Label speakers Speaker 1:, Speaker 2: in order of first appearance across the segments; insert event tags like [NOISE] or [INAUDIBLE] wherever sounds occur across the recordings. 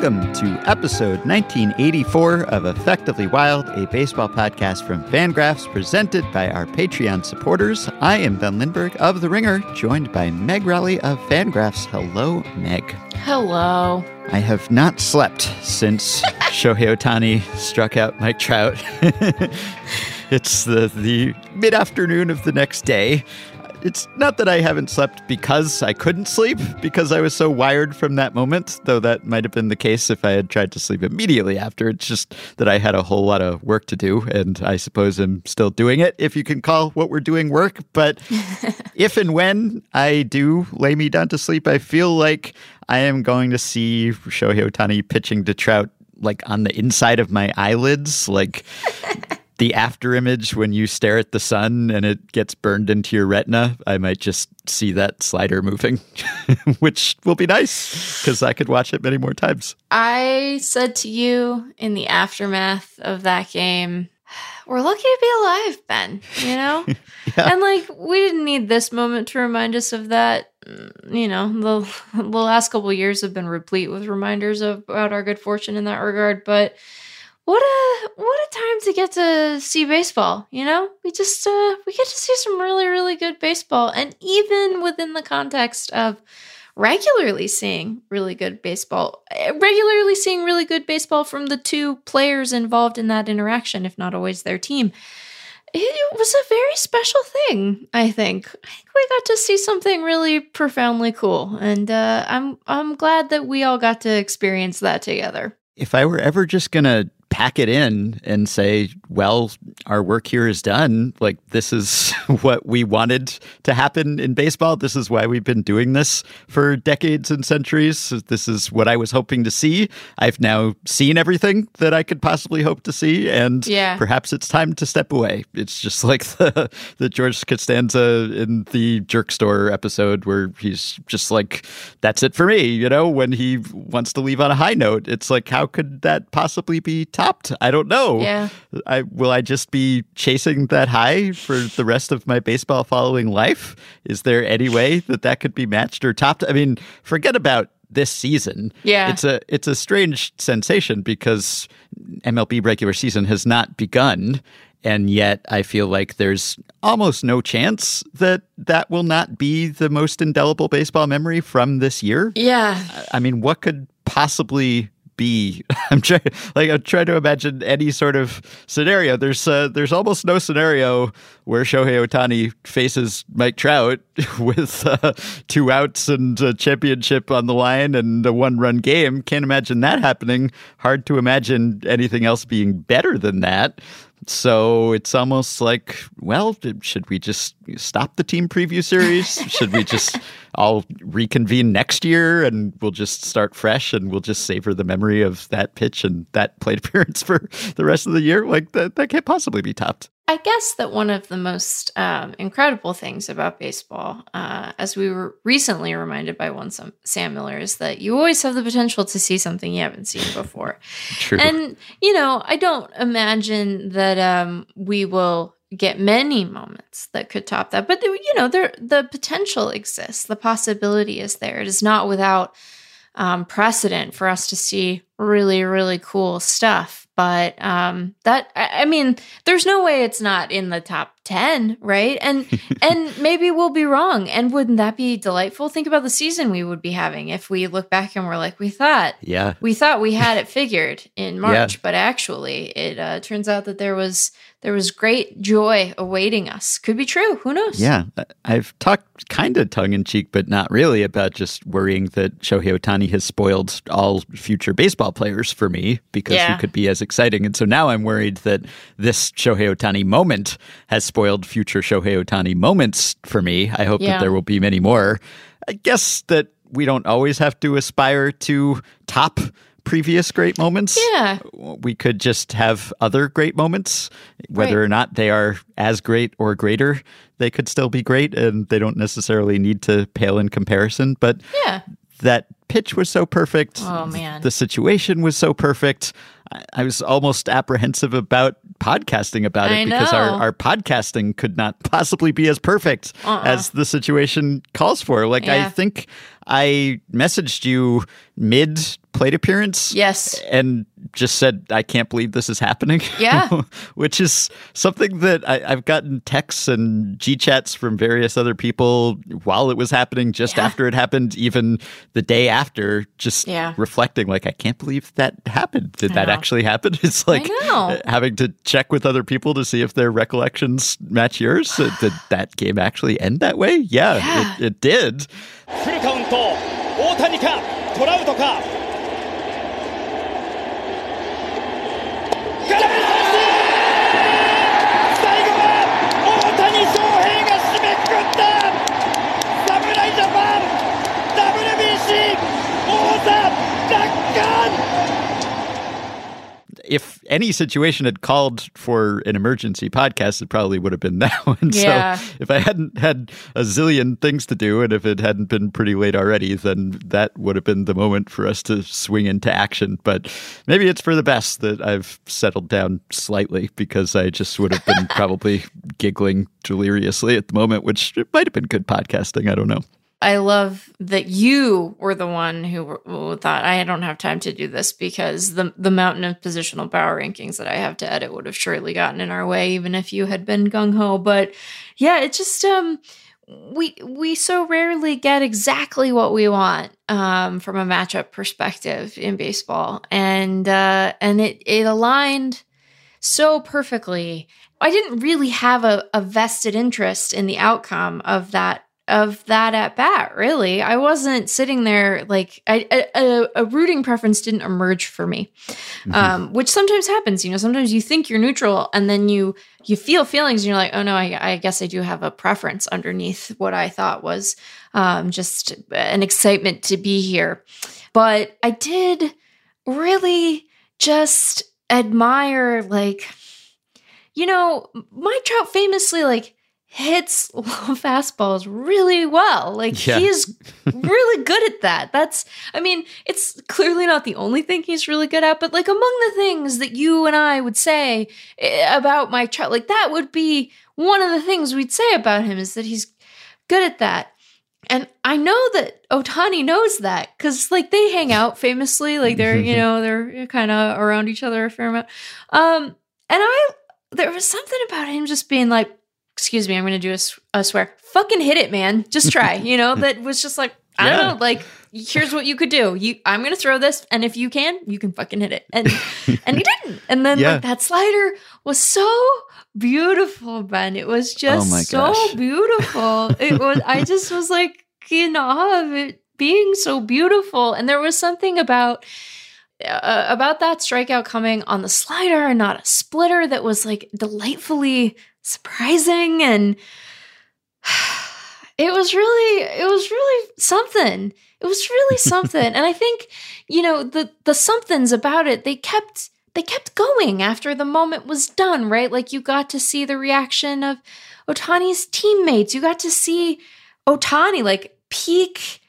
Speaker 1: welcome to episode 1984 of Effectively Wild, a baseball podcast from Fangraphs presented by our Patreon supporters. I am Ben Lindbergh of The Ringer, joined by Meg Rowley of Fangraphs. Hello, Meg.
Speaker 2: Hello.
Speaker 1: I have not slept since [LAUGHS] Shohei Ohtani struck out Mike Trout. [LAUGHS] it's the, the mid afternoon of the next day it's not that I haven't slept because I couldn't sleep, because I was so wired from that moment, though that might have been the case if I had tried to sleep immediately after. It's just that I had a whole lot of work to do, and I suppose I'm still doing it, if you can call what we're doing work. But [LAUGHS] if and when I do lay me down to sleep, I feel like I am going to see Shohei Ohtani pitching to Trout like on the inside of my eyelids, like [LAUGHS] the after image when you stare at the sun and it gets burned into your retina, I might just see that slider moving, [LAUGHS] which will be nice because I could watch it many more times.
Speaker 2: I said to you in the aftermath of that game, we're lucky to be alive, Ben, you know? [LAUGHS] yeah. And like, we didn't need this moment to remind us of that. Mm, you know, the, the last couple years have been replete with reminders of, about our good fortune in that regard. But what a what a time to get to see baseball you know? We just uh we get to see some really really good baseball. And even within the context of regularly seeing really good baseball eh, regularly seeing really good baseball from the two players involved in that interaction if not always their team it was a very special thing i think. I think we got to see something really profoundly cool. And uh, i'm i'm glad that we all got to experience that together.
Speaker 1: If i were ever just gonna pack it in and say, well, our work here is done. Like, this is [LAUGHS] what we wanted to happen in baseball. This is why we've been doing this for decades and centuries. This is what I was hoping to see. I've now seen everything that I could possibly hope to see. And yeah. perhaps it's time to step away. It's just [LAUGHS] like the, the George Costanza in the Jerk Store episode where he's just like, that's it for me. You know, when he wants to leave on a high note, it's like, how could that possibly be topped? I don't know.
Speaker 2: Yeah.
Speaker 1: I will I just be chasing that high for the rest of my baseball following life? Is there any way that that could be matched or topped? I mean, forget about this season.
Speaker 2: Yeah.
Speaker 1: It's a it's a strange sensation because MLB regular season has not begun and yet I feel like there's almost no chance that that will not be the most indelible baseball memory from this year.
Speaker 2: Yeah.
Speaker 1: I mean, what could possibly be. [LAUGHS] I'm trying like I'm trying to imagine any sort of scenario. There's uh, there's almost no scenario where Shohei Ohtani faces Mike Trout [LAUGHS] with uh, two outs and a championship on the line and a one run game. Can't imagine that happening. Hard to imagine anything else being better than that. So it's almost like, well, should we just stop the team preview series? [LAUGHS] should we just all reconvene next year and we'll just start fresh and we'll just savor the memory of that pitch and that plate [LAUGHS] appearance for the rest of the year? Like that, that can't possibly be topped.
Speaker 2: I guess that one of the most um, incredible things about baseball, uh, as we were recently reminded by one Sam, Miller, is that you always have the potential to see something you haven't seen before. [LAUGHS]
Speaker 1: True.
Speaker 2: And, you know, I don't imagine that um, we will get many moments that could top that. But, you know, there the potential exists. The possibility is there. It is not without um, precedent for us to see really, really cool stuff but um that I, mean there's no way it's not in the top 10 right and [LAUGHS] and maybe we'll be wrong and wouldn't that be delightful think about the season we would be having if we look back and we're like we thought
Speaker 1: yeah
Speaker 2: we thought we had it figured in [LAUGHS] march yeah. but actually it uh, turns out that there was there was great joy awaiting us. Could be true. Who knows?
Speaker 1: Yeah. I've talked kind of tongue in cheek, but not really about just worrying that Shohei Ohtani has spoiled all future baseball players for me because yeah. he could be as exciting. And so now I'm worried that this Shohei Ohtani moment has spoiled future Shohei Ohtani moments for me. I hope yeah. that there will be many more. I guess that we don't always have to aspire to top previous great moments.
Speaker 2: Yeah.
Speaker 1: We could just have other great moments, whether right. or not they are as great or greater. They could still be great and they don't necessarily need to pale in comparison. But
Speaker 2: yeah.
Speaker 1: that pitch was so perfect.
Speaker 2: Oh, man.
Speaker 1: The situation was so perfect. I was almost apprehensive about podcasting about it
Speaker 2: I
Speaker 1: because our, our podcasting could not [LAUGHS] possibly be as perfect
Speaker 2: uh-uh.
Speaker 1: as the situation calls for. Like,
Speaker 2: yeah.
Speaker 1: I think I messaged you mid plate appearance.
Speaker 2: Yes.
Speaker 1: And just said, I can't believe this is happening. [LAUGHS]
Speaker 2: Yeah.
Speaker 1: Which is something that I, have gotten texts and G chats from various other people while it was happening, just yeah. after it happened, even the day after, just yeah. reflecting, like, I can't believe that happened. Did I that know. actually happen? [LAUGHS] It's like uh, having to check with other people to see if their recollections match yours. did [SIGHS] that game actually end that way? Yeah, yeah. It, it did. トラウトか？Any situation had called for an emergency podcast, it probably would have been [LAUGHS] now. And yeah. so if I hadn't had a zillion things to do and if it hadn't been pretty late already, then that would have been the moment for us to swing into action. But maybe it's for the best that I've settled down slightly because I just would have been [LAUGHS] probably giggling deliriously at the moment, which might have been good podcasting. I don't know.
Speaker 2: I love that you were the one who, thought I don't have time to do this because the the mountain of positional power rankings that I have to edit would have surely gotten in our way, even if you had been gung ho. But yeah, it just um we we so rarely get exactly what we want um, from a matchup perspective in baseball, and uh, and it it aligned so perfectly. I didn't really have a, a vested interest in the outcome of that of that at bat really i wasn't sitting there like I, a, a, rooting preference didn't emerge for me mm-hmm. um, which sometimes happens you know sometimes you think you're neutral and then you you feel feelings and you're like oh no i, I guess i do have a preference underneath what i thought was um, just an excitement to be here but i did really just admire like you know mike trout famously like hits low [LAUGHS] fastballs really well. Like yeah. he's really good at that. That's I mean, it's clearly not the only thing he's really good at, but like among the things that you and I would say eh, about Mike Trout, like that would be one of the things we'd say about him is that he's good at that. And I know that Ohtani knows that because like they hang out famously, like they're, you [LAUGHS] know, they're kind of around each other a fair amount. Um, and I there was something about him just being like, excuse me, I'm going to do a, a, swear. Fucking hit it, man. Just try. [LAUGHS] You know, that was just like, I yeah. don't know, like here's what you could do. You I'm going to throw this and if you can, you can fucking hit it. And [LAUGHS] and he didn't. And then yeah. like that slider was so beautiful, Ben. It was oh just oh so gosh. beautiful. It [LAUGHS] was I just was like in awe of it being so beautiful. And there was something about uh, about that strikeout coming on the slider and not a splitter that was like delightfully surprising and [SIGHS] it was really it was really something. It was really [LAUGHS] something. And i think you know the the somethings about it they kept they kept going after the moment was done right? Like you got to see the reaction of Ohtani's teammates. You got to see Ohtani like peak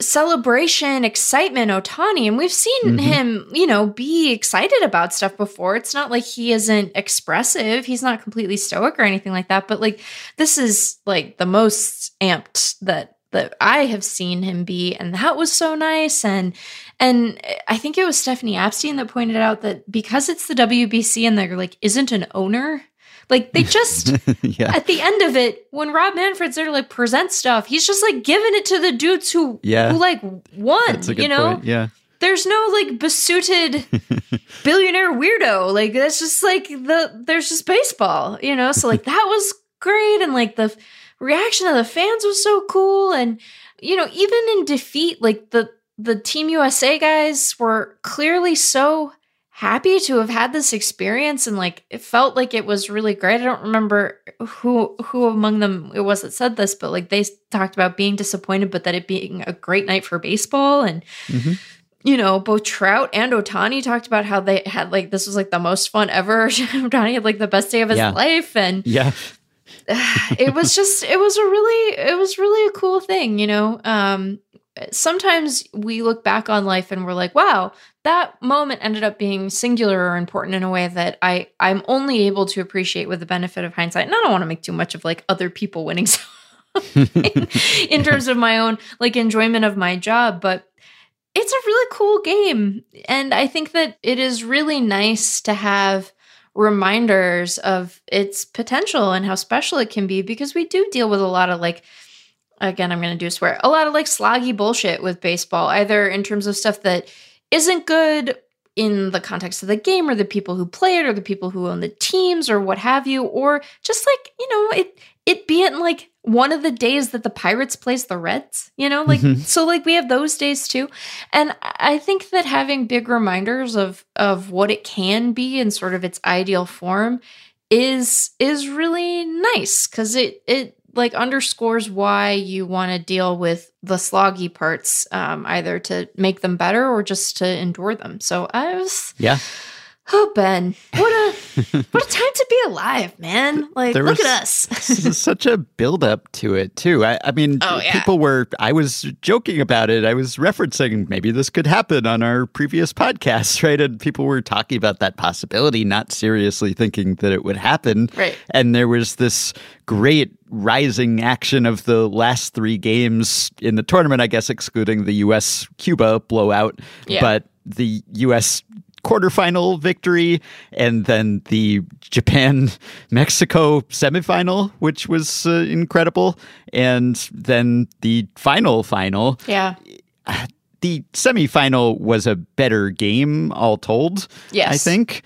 Speaker 2: celebration, excitement, Ohtani. And we've seen mm-hmm. him, you know, be excited about stuff before. It's not like he isn't expressive. He's not completely stoic or anything like that. But like this is like the most amped that that I have seen him be. And that was so nice. And and I think it was Stephanie Apstein that pointed out that because it's the WBC and there like isn't an owner like they just [LAUGHS] yeah. at the end of it, when Rob Manfred's there to like present stuff, he's just like giving it to the dudes who yeah. who like won. That's a good you know?
Speaker 1: Point. Yeah.
Speaker 2: There's no like besuited [LAUGHS] billionaire weirdo. Like that's just like the there's just baseball, you know? So like [LAUGHS] that was great and like the reaction of the fans was so cool and you know, even in defeat, like the the Team USA guys were clearly so happy to have had this experience and like it felt like it was really great. I don't remember who who among them it was that said this, but like they talked about being disappointed, but that it being a great night for baseball and mm-hmm. you know, both Trout and Ohtani talked about how they had like this was like the most fun ever. [LAUGHS] Ohtani had like the best day of his yeah. life and
Speaker 1: yeah. [SIGHS]
Speaker 2: it was just it was a really it was really a cool thing, you know. Um sometimes we look back on life and we're like, wow, that moment ended up being singular or important in a way that I I'm only able to appreciate with the benefit of hindsight. And I don't want to make too much of like other people winning [LAUGHS] [LAUGHS] in, in terms of my own like enjoyment of my job, but it's a really cool game. And I think that it is really nice to have reminders of its potential and how special it can be because we do deal with a lot of like again i'm going to do a swear a lot of like sloggy bullshit with baseball either in terms of stuff that isn't good in the context of the game or the people who play it or the people who own the teams or what have you or just like you know it it being like one of the days that the pirates plays the reds you know like mm-hmm. so like we have those days too and i think that having big reminders of of what it can be in sort of its ideal form is is really nice because it it like underscores why you want to deal with the sloggy parts, um, either to make them better or just to endure them. So I was,
Speaker 1: yeah.
Speaker 2: Oh Ben, what a what a time to be alive, man! Like, there look at us. [LAUGHS]
Speaker 1: This is such a build up to it too. I, I mean, oh, yeah. people were. I was joking about it. I was referencing maybe this could happen on our previous podcast, [LAUGHS] right? And people were talking about that possibility, not seriously thinking that it would happen.
Speaker 2: Right.
Speaker 1: And there was this great rising action of the last three games in the tournament, I guess, excluding the U.S. Cuba blowout. Yeah. But the U.S quarterfinal victory and then the Japan Mexico semifinal, which was uh, incredible, and then the final final.
Speaker 2: Yeah.
Speaker 1: The semifinal was a better game, all told.
Speaker 2: Yes.
Speaker 1: I think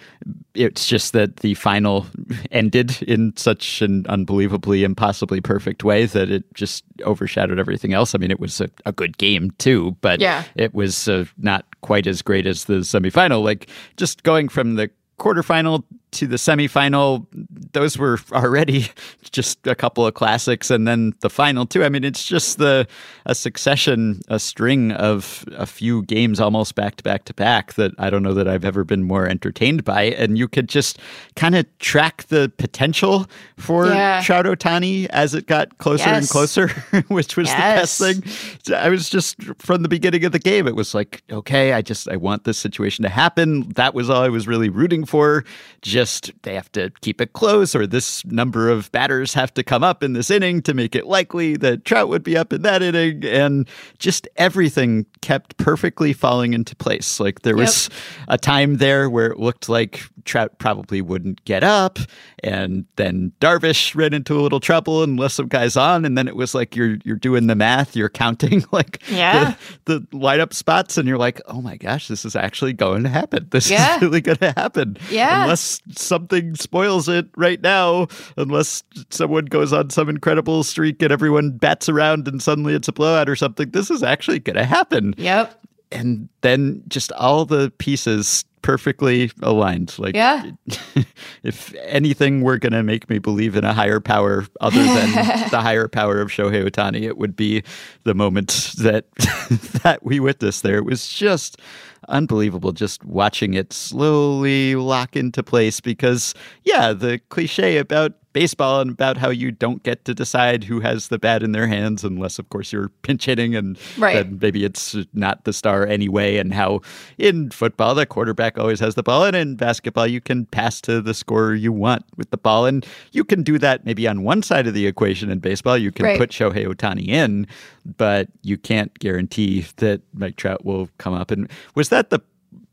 Speaker 1: it's just that the final [LAUGHS] ended in such an unbelievably impossibly perfect way that it just overshadowed everything else. I mean, it was a, a good game too, but
Speaker 2: yeah.
Speaker 1: it was uh, not quite as great as the semifinal. Like just going from the quarterfinal to the semifinal, those were already [LAUGHS] just a couple of classics, and then the final too. I mean, it's just the a succession, a string of a few games almost back to back to back that I don't know that I've ever been more entertained by. And you could just kind of track the potential for yeah. Ohtani as it got closer yes. and closer, [LAUGHS] which was yes. the best thing. I was just from the beginning of the game, it was like, okay, I just I want this situation to happen. That was all I was really rooting for. Just just they have to keep it close, or this number of batters have to come up in this inning to make it likely that Trout would be up in that inning. And just everything kept perfectly falling into place. Like there was yep. a time there where it looked like Trout probably wouldn't get up, and then Darvish ran into a little trouble and left some guys on, and then it was like you're you're doing the math, you're counting [LAUGHS] like
Speaker 2: yeah.
Speaker 1: the, the lineup spots, and you're like, oh my gosh, this is actually going to happen. This yeah. is really going to happen.
Speaker 2: Yeah.
Speaker 1: Unless something spoils it right now, unless someone goes on some incredible streak and everyone bats around and suddenly it's a blowout or something, this is actually going to happen.
Speaker 2: Yep.
Speaker 1: And then just all the pieces perfectly aligned. Like,
Speaker 2: yeah. [LAUGHS]
Speaker 1: if anything were going to make me believe in a higher power other than [LAUGHS] the higher power of Shohei Ohtani, it would be the moment that [LAUGHS] that we witnessed there. It was just unbelievable just watching it slowly lock into place because, yeah, the cliche about baseball and about how you don't get to decide who has the bat in their hands unless of course you're pinch hitting and
Speaker 2: right.
Speaker 1: maybe it's not the star anyway. And how in football the quarterback always has the ball. And in basketball you can pass to the scorer you want with the ball. And you can do that maybe on one side of the equation in baseball. You can right. put Shohei Ohtani in but you can't guarantee that Mike Trout will come up. And was that the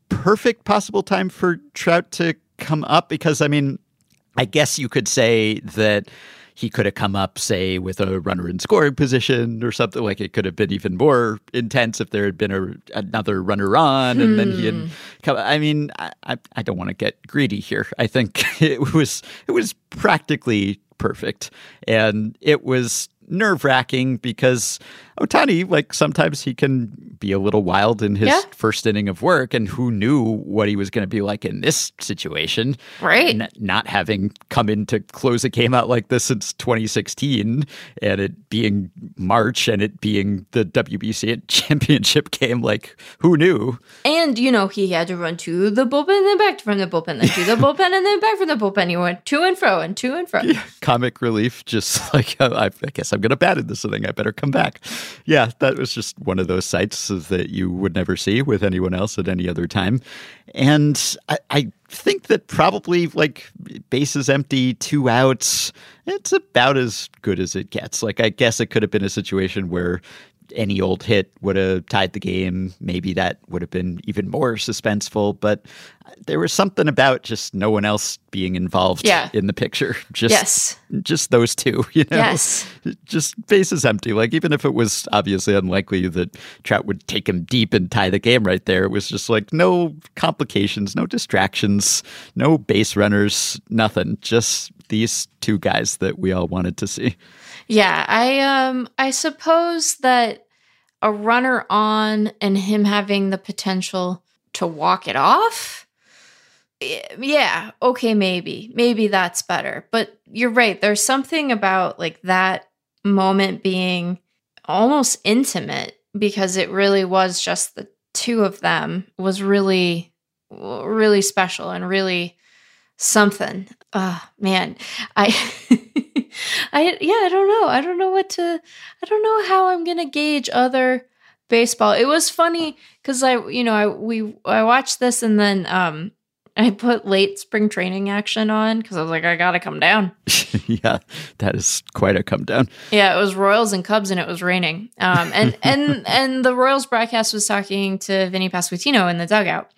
Speaker 1: perfect possible time for Trout to come up? Because I mean I guess you could say that he could have come up, say, with a runner in scoring position or something. Like it could have been even more intense if there had been a, another runner on, and hmm. then he had hmm. come. I mean, I, I don't want to get greedy here. I think [LAUGHS] it was it was practically perfect, and it was nerve wracking because Ohtani, like sometimes he can be a little wild in his yeah. first inning of work, and who knew what he was going to be like in this situation?
Speaker 2: Right.
Speaker 1: N- not having come in to close a game out like this since 2016, and it being March and it being the WBC [LAUGHS] championship game, like who knew?
Speaker 2: And you know he had to run to the bullpen, and then back from the bullpen, then to the [LAUGHS] bullpen, and then back from the bullpen. He went to and fro and to and fro. Yeah.
Speaker 1: Comic relief, just [LAUGHS] like uh, I, I guess I'm going to bat in this inning. I better come back. Yeah, that was just one of those sights that you would never see with anyone else at any other time. And I, I think that probably like bases empty, two outs, it's about as good as it gets. Like, I guess it could have been a situation where any old hit would have tied the game. Maybe that would have been even more suspenseful. But there was something about just no one else being involved
Speaker 2: yeah.
Speaker 1: in the picture. [LAUGHS] Just,
Speaker 2: yes.
Speaker 1: just those two, [LAUGHS] you know?
Speaker 2: Yes.
Speaker 1: Just bases empty. Like, even if it was obviously unlikely that Trout would take him deep and tie the game right there, it was just like no complications, no distractions, no base runners, nothing. Just these two guys that we all wanted to see.
Speaker 2: Yeah, I um I suppose that a runner on and him having the potential to walk it off yeah, okay, maybe. Maybe that's better. But you're right. There's something about like that moment being almost intimate because it really was just the two of them was really really special and really something. Oh, man. I [LAUGHS] [LAUGHS] I yeah, I don't know. I don't know what to I don't know how I'm going to gauge other baseball. It was funny cuz I you know, I we I watched this and then um I put late spring training action on because I was like, I gotta come down. [LAUGHS]
Speaker 1: yeah, that is quite a come down.
Speaker 2: Yeah, it was Royals and Cubs, and it was raining. Um, and [LAUGHS] and and the Royals broadcast was talking to Vinnie Pasquantino in the dugout,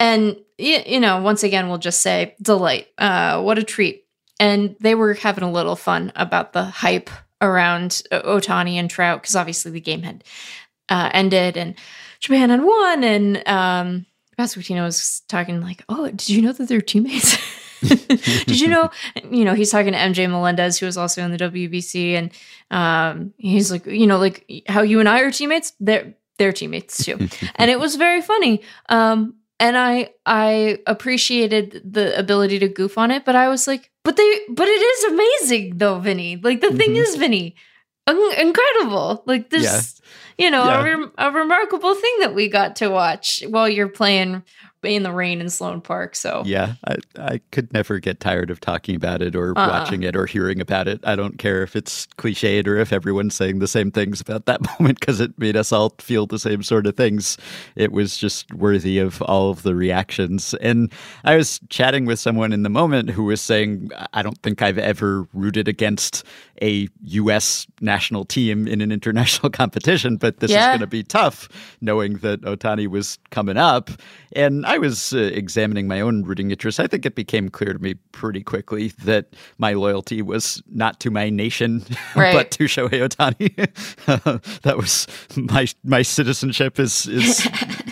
Speaker 2: and you, you know, once again, we'll just say delight. Uh, what a treat! And they were having a little fun about the hype around Ohtani and Trout because obviously the game had uh, ended and Japan had won, and um, was talking like, "Oh, did you know that they're teammates?" [LAUGHS] did you know? You know, he's talking to MJ Melendez, who was also in the WBC, and um, he's like, you know, like how you and I are teammates. They're they're teammates too, [LAUGHS] and it was very funny. Um, and I I appreciated the ability to goof on it, but I was like, but they, but it is amazing though, Vinnie. Like the mm-hmm. thing is, Vinnie, incredible. Like this. Yeah you know, yeah. a, re- a remarkable thing that we got to watch while you're playing in the rain in Sloan Park. So
Speaker 1: yeah, I, I could never get tired of talking about it or uh-uh. watching it or hearing about it. I don't care if it's cliched or if everyone's saying the same things about that [LAUGHS] moment because it made us all feel the same sort of things. It was just worthy of all of the reactions. And I was chatting with someone in the moment who was saying, I don't think I've ever rooted against a U.S. national team in an [LAUGHS] international competition, but this yeah. is going to be tough knowing that Ohtani was coming up. And I was uh, examining my own rooting interests. I think it became clear to me pretty quickly that my loyalty was not to my nation, [LAUGHS] right. but to Shohei Ohtani. [LAUGHS] that was my my citizenship is is [LAUGHS]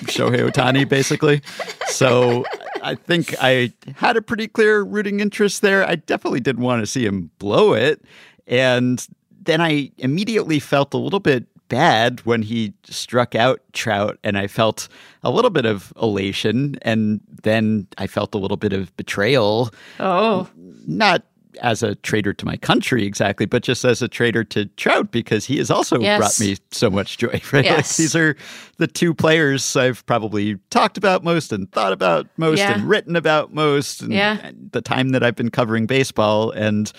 Speaker 1: Shohei Ohtani, basically. So I think I had a pretty clear rooting interest there. I definitely didn't want to see him blow it. And then I immediately felt a little bit bad when he struck out Trout, and I felt a little bit of elation, and then I felt a little bit of betrayal.
Speaker 2: Oh,
Speaker 1: not as a traitor to my country exactly, but just as a traitor to Trout because he has also yes. brought me so much joy. [LAUGHS] Right? Yes. Like, these are the two players I've probably talked about most and thought about most yeah. and written about most. And
Speaker 2: yeah.
Speaker 1: the time that I've been covering baseball, and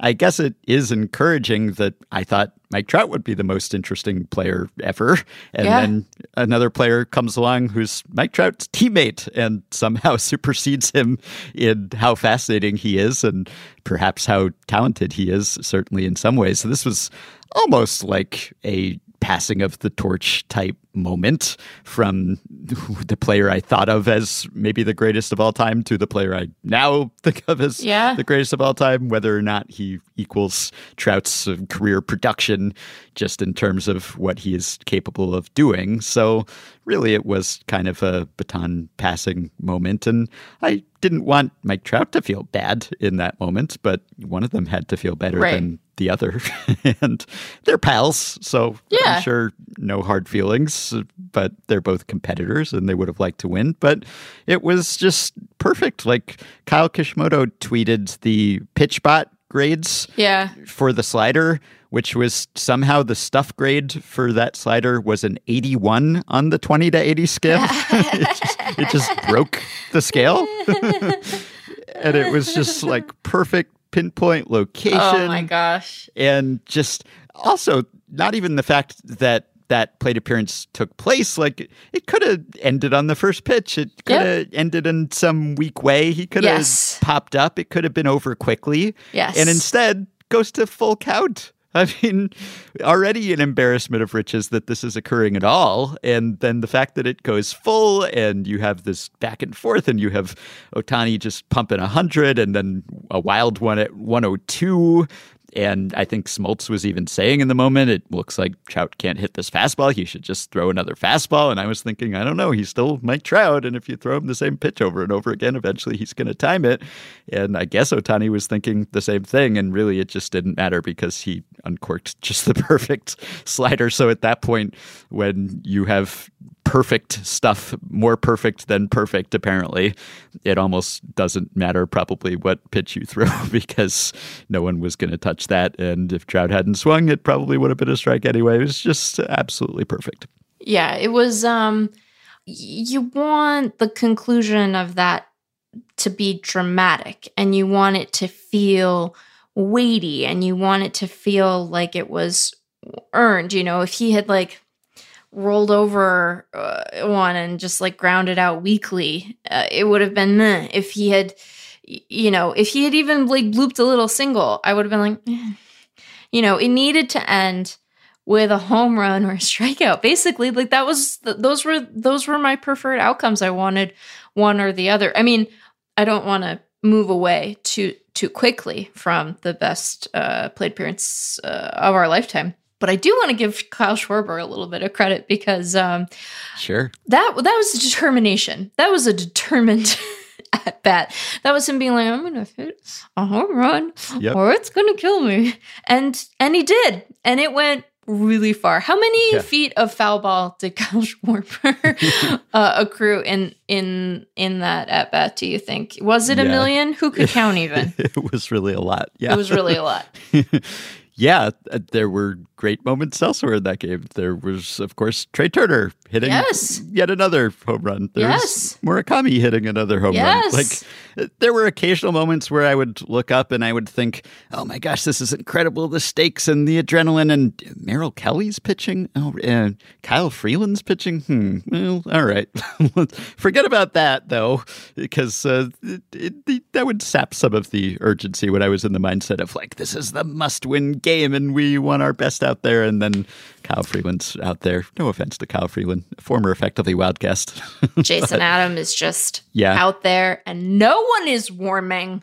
Speaker 1: I guess it is encouraging that I thought Mike Trout would be the most interesting player ever. And yeah. then another player comes along who's Mike Trout's teammate and somehow [LAUGHS] supersedes him in how fascinating he is and perhaps how talented he is, certainly in some ways. So this was almost like a passing of the torch type moment from the player I thought of as maybe the greatest of all time to the player I now [LAUGHS] think of as
Speaker 2: yeah.
Speaker 1: the greatest of all time, whether or not he equals Trout's uh, career production just in terms of what he is capable of doing. So, really, it was kind of a baton passing moment. And I didn't want Mike Trout to feel bad in that moment, but one of them had to feel better right. than the other. [LAUGHS] and they're pals. So, yeah. I'm sure no hard feelings, but they're both competitors and they would have liked to win. But it was just perfect. Like Kyle Kishimoto tweeted the PitchBot grades
Speaker 2: yeah.
Speaker 1: for the slider, which was somehow the stuff grade for that slider was an 81 on the 20 to 80 scale. [LAUGHS] [LAUGHS] it, just, it just broke the scale. [LAUGHS] and it was just like perfect pinpoint location. Oh
Speaker 2: my gosh.
Speaker 1: And just also not even the fact that that plate appearance took place, like it could have ended on the first pitch. It could have yep. ended in some weak way. He could have yes. popped up. It could have been over quickly.
Speaker 2: Yes.
Speaker 1: And instead goes to full count. [LAUGHS] I mean, already an embarrassment of riches that this is occurring at all. And then the fact that it goes full and you have this back and forth and you have Ohtani just pumping 100 and then a wild one at 102 and I think Smoltz was even saying in the moment, it looks like Trout can't hit this fastball. He should just throw another fastball. And I was thinking, I don't know, he's still Mike Trout. And if you throw him the same pitch over and over again, eventually he's going to time it. And I guess Ohtani was thinking the same thing. And really, it just didn't matter because he uncorked [LAUGHS] just the perfect slider. So at that point, when you have perfect stuff, more perfect than perfect, apparently. It almost doesn't matter probably what pitch you throw [LAUGHS] because no one was going to touch that. And if Trout hadn't swung, it probably would have been a strike anyway. It was just absolutely perfect.
Speaker 2: Yeah, it was. Um, you want the conclusion of that to be dramatic and you want it to feel weighty and you want it to feel like it was earned. You know, if he had like rolled over uh, one and just like grounded out weakly, uh, it would have been meh. If he had, you know, if he had even like blooped a little single, I would have been like, eh. you know, it needed to end with a home run or a strikeout. Basically, like that was those were those were my preferred outcomes. I wanted one or the other. I mean, I don't want to move away too too quickly from the best uh, plate appearance uh, of our lifetime. But I do want to give Kyle Schwarber a little bit of credit because um,
Speaker 1: sure
Speaker 2: that that was determination. That was a determined [LAUGHS] at bat. That was him being like, "I'm gonna hit a home run, yep. or it's gonna kill me," and and he did, and it went really far. How many yeah. feet of foul ball did [LAUGHS] Kyle Schwarber [LAUGHS] uh, accrue in in in that at bat? Do you think was it a yeah. million? Who could count even?
Speaker 1: it was really a lot. Yeah,
Speaker 2: it was really a lot
Speaker 1: yeah, uh, there were great moments elsewhere in that game. There was, of course, Trey Turner hitting yes. yet another home run. There's yes. Murakami hitting another home yes. run. Like uh, there were occasional moments where I would look up and I would think, "Oh my gosh, this is incredible! The stakes and the adrenaline." And Merrill Kelly's pitching. Oh, and Kyle Freeland's pitching. Hmm. Well, all right. [LAUGHS] Forget about that though, because uh, it, it, that would sap some of the urgency when I was in the mindset of like, "This is the must-win game." Game and we want our best out there. And then Kyle Freeland's out there. No offense to Kyle Freeland, former effectively wild guest. [LAUGHS]
Speaker 2: Jason but, Adam is just yeah. out there and no one is warming.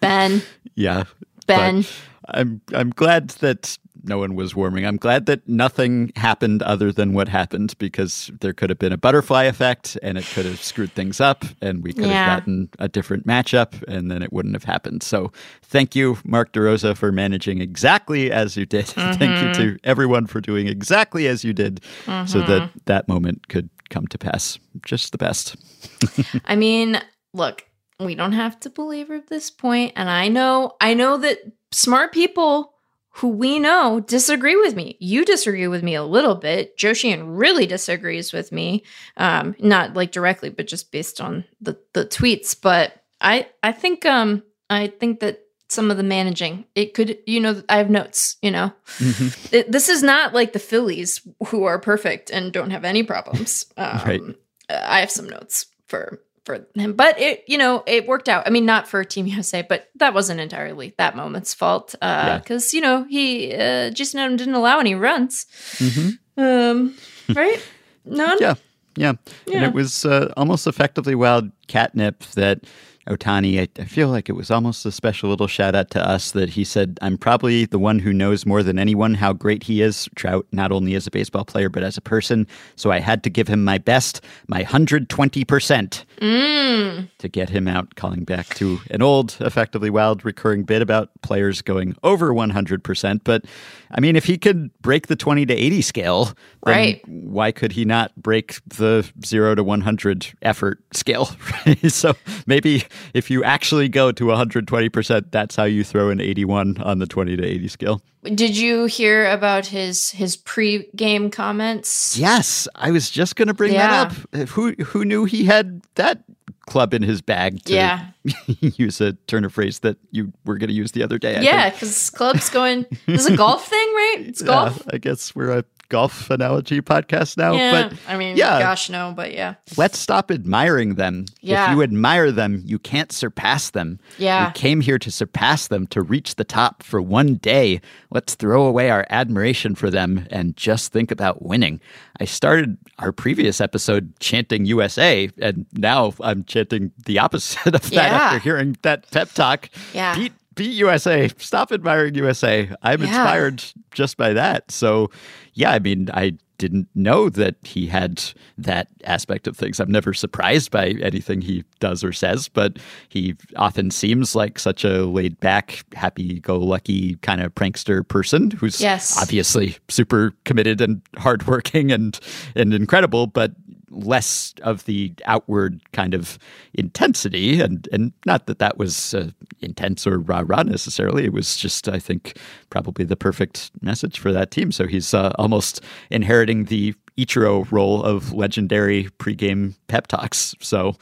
Speaker 2: Ben. [LAUGHS]
Speaker 1: yeah.
Speaker 2: Ben.
Speaker 1: I'm I'm glad that no one was warming. I'm glad that nothing happened other than what happened because there could have been a butterfly effect and it could have screwed things up and we could yeah. have gotten a different matchup and then it wouldn't have happened. So thank you, Mark DeRosa, for managing exactly as you did. Mm-hmm. [LAUGHS] thank you to everyone for doing exactly as you did mm-hmm. so that mm-hmm. that moment could come to pass. Just the best. [LAUGHS]
Speaker 2: I mean, look, we don't have to belabor at this point and I know I know that smart people who we know disagree with me. You disagree with me a little bit. Joe Sheehan really disagrees with me. Um, not like directly, but just based on the, the tweets. But I I think um I think that some of the managing it could you know I have notes you know mm-hmm. it, this is not like the Phillies who are perfect and don't have any problems. [LAUGHS] Um, right. I have some notes for for him. But it, you know, it worked out. I mean, not for Team [LAUGHS] USA, but that wasn't entirely that moment's fault. Uh, because yeah. you know he uh, Jason Adam didn't allow any runs. Mm-hmm. Um, right? None.
Speaker 1: Yeah. yeah, yeah, and it was uh, almost effectively wild catnip that Ohtani, I, I, feel like it was almost a special little shout out to us that he said, I'm probably the one who knows more than anyone how great he is, Trout, not only as a baseball player, but as a person. So I had to give him my best, my 120% mm. to get him out, calling back to an old, effectively wild recurring bit about players going over 100%. But I mean, if he could break the 20 to 80 scale,
Speaker 2: right.
Speaker 1: why could he not break the 0 to 100 effort scale? [LAUGHS] so maybe if you actually go to 120%, that's how you throw an 81 on the 20 to 80 scale.
Speaker 2: Did you hear about his his pre-game comments?
Speaker 1: Yes, I was just going to bring yeah. that up. Who who knew he had that club in his bag to
Speaker 2: Yeah. [LAUGHS]
Speaker 1: use a turn of phrase that you were going to use the other day. I
Speaker 2: Yeah, because club's going. Is a golf thing, right? It's [LAUGHS] golf.
Speaker 1: Yeah, I guess we're a golf analogy podcast now.
Speaker 2: Yeah,
Speaker 1: But
Speaker 2: I mean,
Speaker 1: yeah.
Speaker 2: gosh, no, but yeah,
Speaker 1: let's stop admiring them.
Speaker 2: Yeah.
Speaker 1: If you admire them, you can't surpass them.
Speaker 2: Yeah.
Speaker 1: We came here to surpass them, to reach the top for one day. Let's throw away our admiration for them and just think about winning. I started our previous episode chanting USA, and now I'm chanting the opposite of that
Speaker 2: Yeah.
Speaker 1: after hearing that pep talk.
Speaker 2: Yeah.
Speaker 1: Beat beat USA. Stop admiring USA. I'm
Speaker 2: Yeah.
Speaker 1: inspired just by that. So, yeah, I mean, I didn't know that he had that aspect of things. I'm never surprised by anything he does or says, but he often seems like such a laid back, happy go lucky kind of prankster person who's
Speaker 2: Yes.
Speaker 1: obviously super committed and hardworking and, and incredible, but less of the outward kind of intensity and and not that that was uh, intense or rah rah necessarily it was just i think probably the perfect message for that team so he's uh, almost inheriting the Ichiro role of legendary pregame pep talks so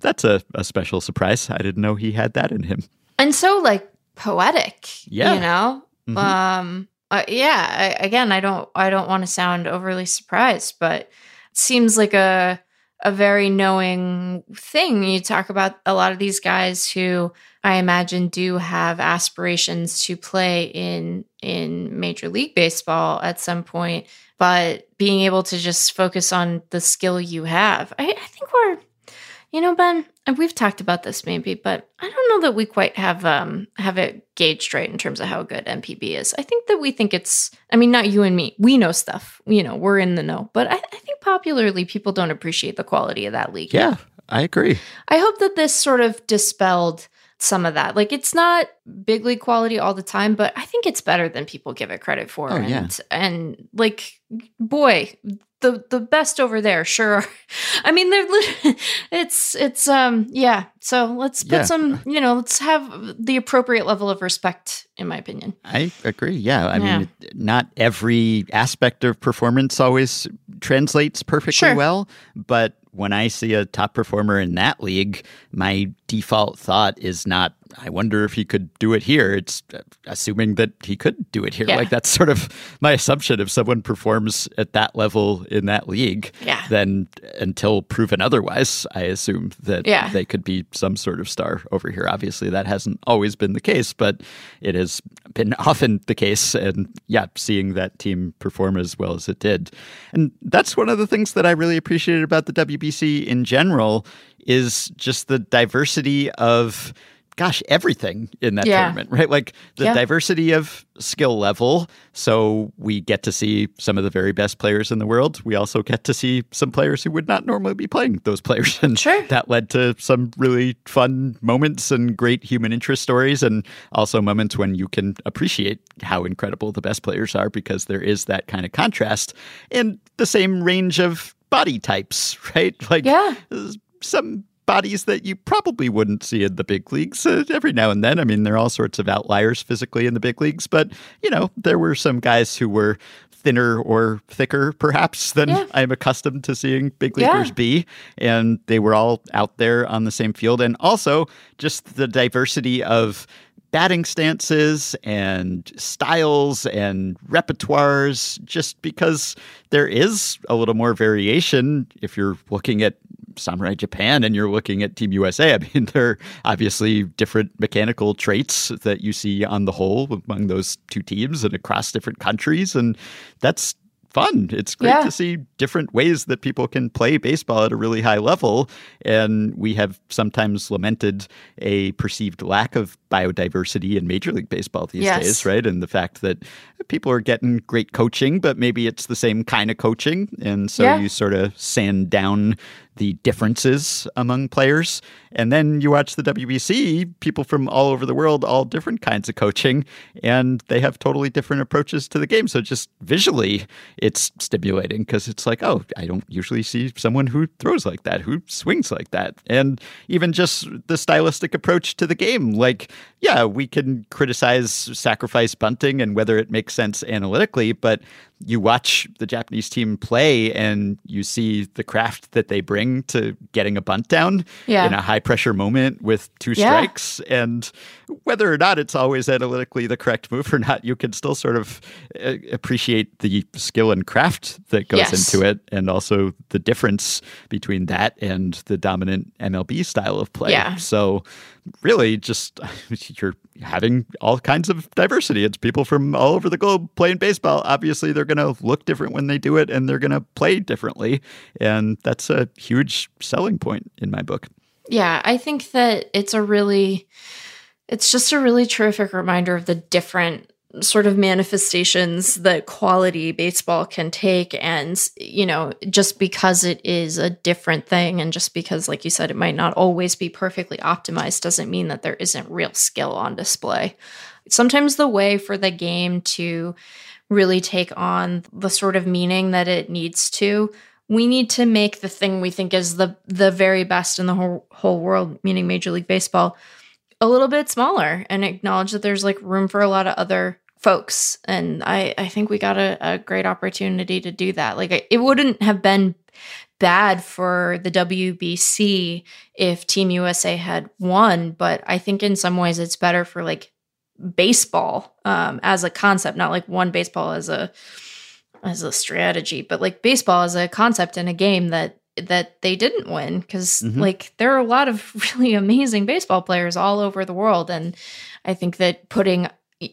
Speaker 1: that's a, a special surprise i didn't know he had that in him
Speaker 2: and so like poetic.
Speaker 1: Yeah.
Speaker 2: you know.
Speaker 1: Mhm.
Speaker 2: Um. uh, yeah. I, again, I don't. I don't want to sound overly surprised, but seems like a a very knowing thing. You talk about a lot of these guys who I imagine do have aspirations to play in in Major League Baseball at some point, but being able to just focus on the skill you have. I, I think we're, you know, Ben, we've talked about this maybe, but I don't know that we quite have um have it gauged right in terms of how good NPB is. I think that we think it's. I mean, not you and me. We know stuff. You know, we're in the know. But I, I think popularly people don't appreciate the quality of that league.
Speaker 1: yeah i agree
Speaker 2: I hope that this sort of dispelled some of that. Like it's not big league quality all the time, but I think it's better than people give it credit for.
Speaker 1: Oh,
Speaker 2: and
Speaker 1: yeah.
Speaker 2: and like boy, the the best over there, sure. [LAUGHS] I mean, they're [LAUGHS] it's it's um yeah. So let's put
Speaker 1: Yeah.
Speaker 2: some, you know, let's have the appropriate level of respect in my opinion.
Speaker 1: I agree. Yeah. I
Speaker 2: Yeah.
Speaker 1: mean, not every aspect of performance always translates perfectly
Speaker 2: Sure.
Speaker 1: well, but when I see a top performer in that league, my default thought is not, I wonder if he could do it here. It's uh, assuming that he could do it here.
Speaker 2: Yeah.
Speaker 1: Like, that's sort of my assumption. If someone performs at that level in that league,
Speaker 2: Yeah.
Speaker 1: then until proven otherwise, I assume that
Speaker 2: Yeah.
Speaker 1: they could be some sort of star over here. Obviously, that hasn't always been the case, but it has been [LAUGHS] often the case. And yeah, seeing that team perform as well as it did. And that's one of the things that I really appreciated about the WBC in general is just the diversity of gosh everything in that
Speaker 2: Yeah.
Speaker 1: tournament right like the
Speaker 2: Yeah.
Speaker 1: diversity of skill level so we get to see some of the very best players in the world we also get to see some players who would not normally be playing those players [LAUGHS] and
Speaker 2: Sure.
Speaker 1: that led to some really fun moments and great human interest stories and also moments when you can appreciate how incredible the best players are because there is that kind of contrast and the same range of body types [LAUGHS] right like
Speaker 2: Yeah.
Speaker 1: some bodies that you probably wouldn't see in the big leagues uh, every now and then. I mean, there are all sorts of outliers physically in the big leagues, but you know, there were some guys who were thinner or thicker perhaps than
Speaker 2: Yeah.
Speaker 1: I'm accustomed to seeing big
Speaker 2: Yeah.
Speaker 1: leaguers be and they were all out there on the same field and also just the diversity of batting stances and styles and repertoires just because there is a little more variation if you're looking at Samurai Japan and you're looking at Team USA. I mean, [LAUGHS] there are obviously different mechanical traits that you see on the whole among those two teams and across different countries. And that's fun. It's great
Speaker 2: Yeah.
Speaker 1: to see different ways that people can play baseball at a really high level. And we have sometimes lamented a perceived lack of biodiversity in Major League Baseball these
Speaker 2: Yes.
Speaker 1: days, right? And the fact that people are getting great coaching, but maybe it's the same kind of coaching. And so
Speaker 2: Yeah.
Speaker 1: you sort of sand down the differences among players. And then you watch the WBC, people from all over the world, all different kinds of coaching, and they have totally different approaches to the game. So just visually, it's stimulating because it's like, oh, I don't usually see someone who throws like that, who swings like that. And even just the stylistic approach to the game. Like, yeah, we can criticize sacrifice bunting and whether it makes sense analytically, but you watch the Japanese team play and you see the craft that they bring to getting a bunt down
Speaker 2: yeah.
Speaker 1: in a high pressure moment with two strikes. Yeah. And whether or not it's always analytically the correct move or not, you can still sort of uh, appreciate the skill and craft that goes yes. into it and also the difference between that and the dominant MLB style of play.
Speaker 2: Yeah.
Speaker 1: So really just [LAUGHS] you're having all kinds of diversity. It's people from all over the globe playing baseball. Obviously, they're going to look different when they do it and they're going to play differently. And that's a huge selling point in my book.
Speaker 2: Yeah, I think that it's a really it's just a really terrific reminder of the different sort of manifestations that quality baseball can take. And you know just because it is a different thing and just because like you said it might not always be perfectly optimized doesn't mean that there isn't real skill on display. Sometimes the way for the game to really take on the sort of meaning that it needs to we need to make the thing we think is the the very best in the whole whole world meaning major league baseball a little bit smaller and acknowledge that there's like room for a lot of other folks. And I, I think we got a, a great opportunity to do that. Like, it wouldn't have been bad for the WBC if Team USA had won, but I think in some ways it's better for like baseball um, as a concept, not like one baseball as a as a strategy, but like baseball as a concept in a game that that they didn't win because mm-hmm. like there are a lot of [LAUGHS] really amazing baseball players all over the world and i think that putting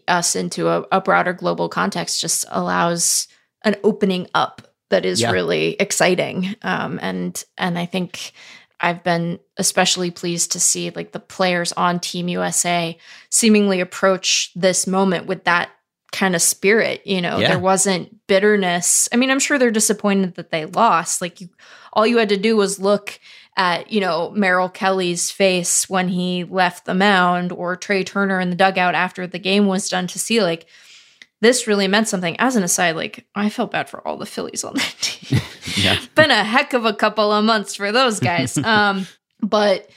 Speaker 2: us into a, a broader global context just allows an opening up that is yeah. really exciting. Um, and and I think I've been especially pleased to see like the players on Team USA seemingly approach this moment with that kind of spirit. You know, yeah. there wasn't bitterness. I mean, I'm sure they're disappointed that they lost. Like you, all you had to do was look at, you know, Merrill Kelly's face when he left the mound or Trea Turner in the dugout after the game was done to see like this really meant something. As an aside, like I felt bad for all the Phillies on that [LAUGHS] team. [LAUGHS] yeah. Been a heck of a couple of months for those guys. [LAUGHS] um, but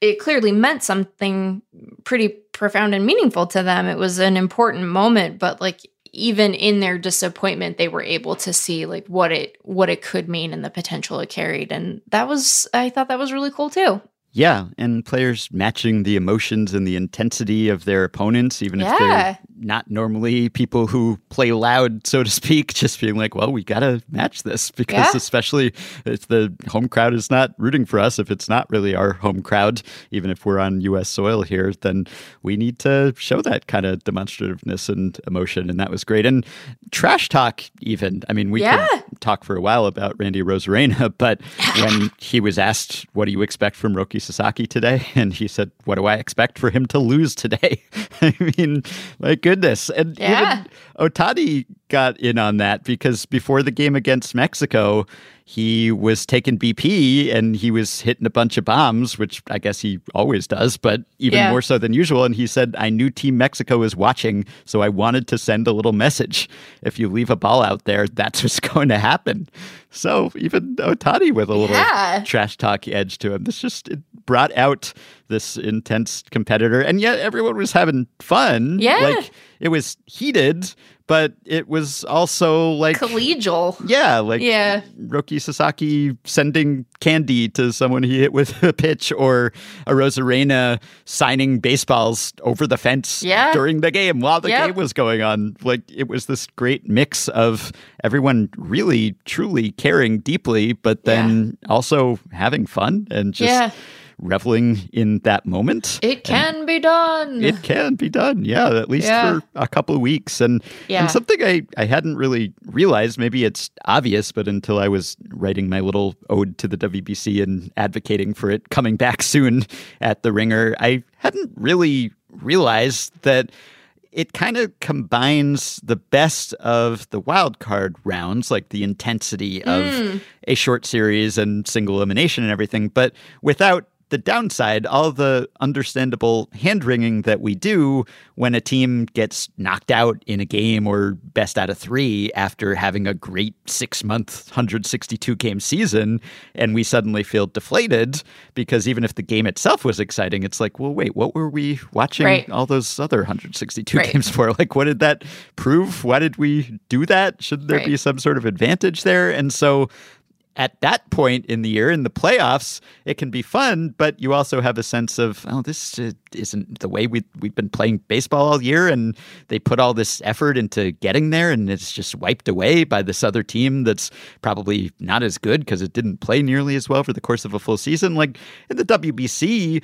Speaker 2: it clearly meant something pretty profound and meaningful to them. It was an important moment, but like even in their disappointment they were able to see like what it what it could mean and the potential it carried. And that was i thought that was really cool too
Speaker 1: yeah, and players matching the emotions and the intensity of their opponents, even yeah. if they're not normally people who play loud, so to speak, [LAUGHS] just being like, well, we got to match this [LAUGHS] because, yeah. especially if the home crowd is not rooting for us, if it's not really our home crowd, even if we're on U.S. soil here, then we need to show that kind of demonstrativeness and emotion. And that was great. And trash talk, even. I mean, we yeah. could talk for a while about Randy Arozarena, [LAUGHS] but when he was asked, what do you expect from Roki Sasaki today, [LAUGHS] and he said, "What do I expect for him to lose today?" [LAUGHS] I mean, my goodness, and yeah. even Ohtani got in on that because before the game against Mexico, he was taking BP and he was hitting a bunch of bombs, which I guess he always does, but even yeah. more so than usual. And he said, I knew Team Mexico was watching, so I wanted to send a little message. If you leave a ball out there, that's what's [LAUGHS] going to happen. So even Ohtani with a little yeah. trash talk edge to him. This just it brought out this intense competitor, and yet everyone was having fun.
Speaker 2: Yeah.
Speaker 1: Like it was heated, but it was also like
Speaker 2: collegial.
Speaker 1: Yeah, like
Speaker 2: yeah.
Speaker 1: Roki Sasaki sending candy to someone he hit with [LAUGHS] a pitch, or Arozarena signing baseballs over the fence
Speaker 2: yeah.
Speaker 1: during the game while the yep. game was going on. Like it was this great mix of everyone really truly caring deeply, but then yeah. also having fun and just yeah reveling in that moment.
Speaker 2: It can and be done.
Speaker 1: It can be done. Yeah, at least yeah. for a couple of weeks. And yeah. and something I, I hadn't really realized, maybe it's obvious, but until I was writing my little ode to the WBC and advocating for it coming back [LAUGHS] soon at the Ringer, I hadn't really realized that it kind of combines the best of the wild card rounds, like the intensity of mm. a short series and single elimination and everything, but without the downside, all the understandable hand wringing that we do when a team gets knocked out in a game or best out of three after having a great six month, 162 game season, and we suddenly feel deflated because even if the game itself was exciting, it's like, well, wait, what were we watching right. all those other 162 right. games for? [LAUGHS] Like, what did that prove? Why did we do that? Should there right. be some sort of advantage there? And so at that point in the year in the playoffs, it can be fun, but you also have a sense of, oh, this isn't the way we we've been playing baseball all year, and they put all this effort into getting there, and it's just wiped away by this other team that's probably not as good because it didn't play nearly as well for the course of a full season. Like in the WBC,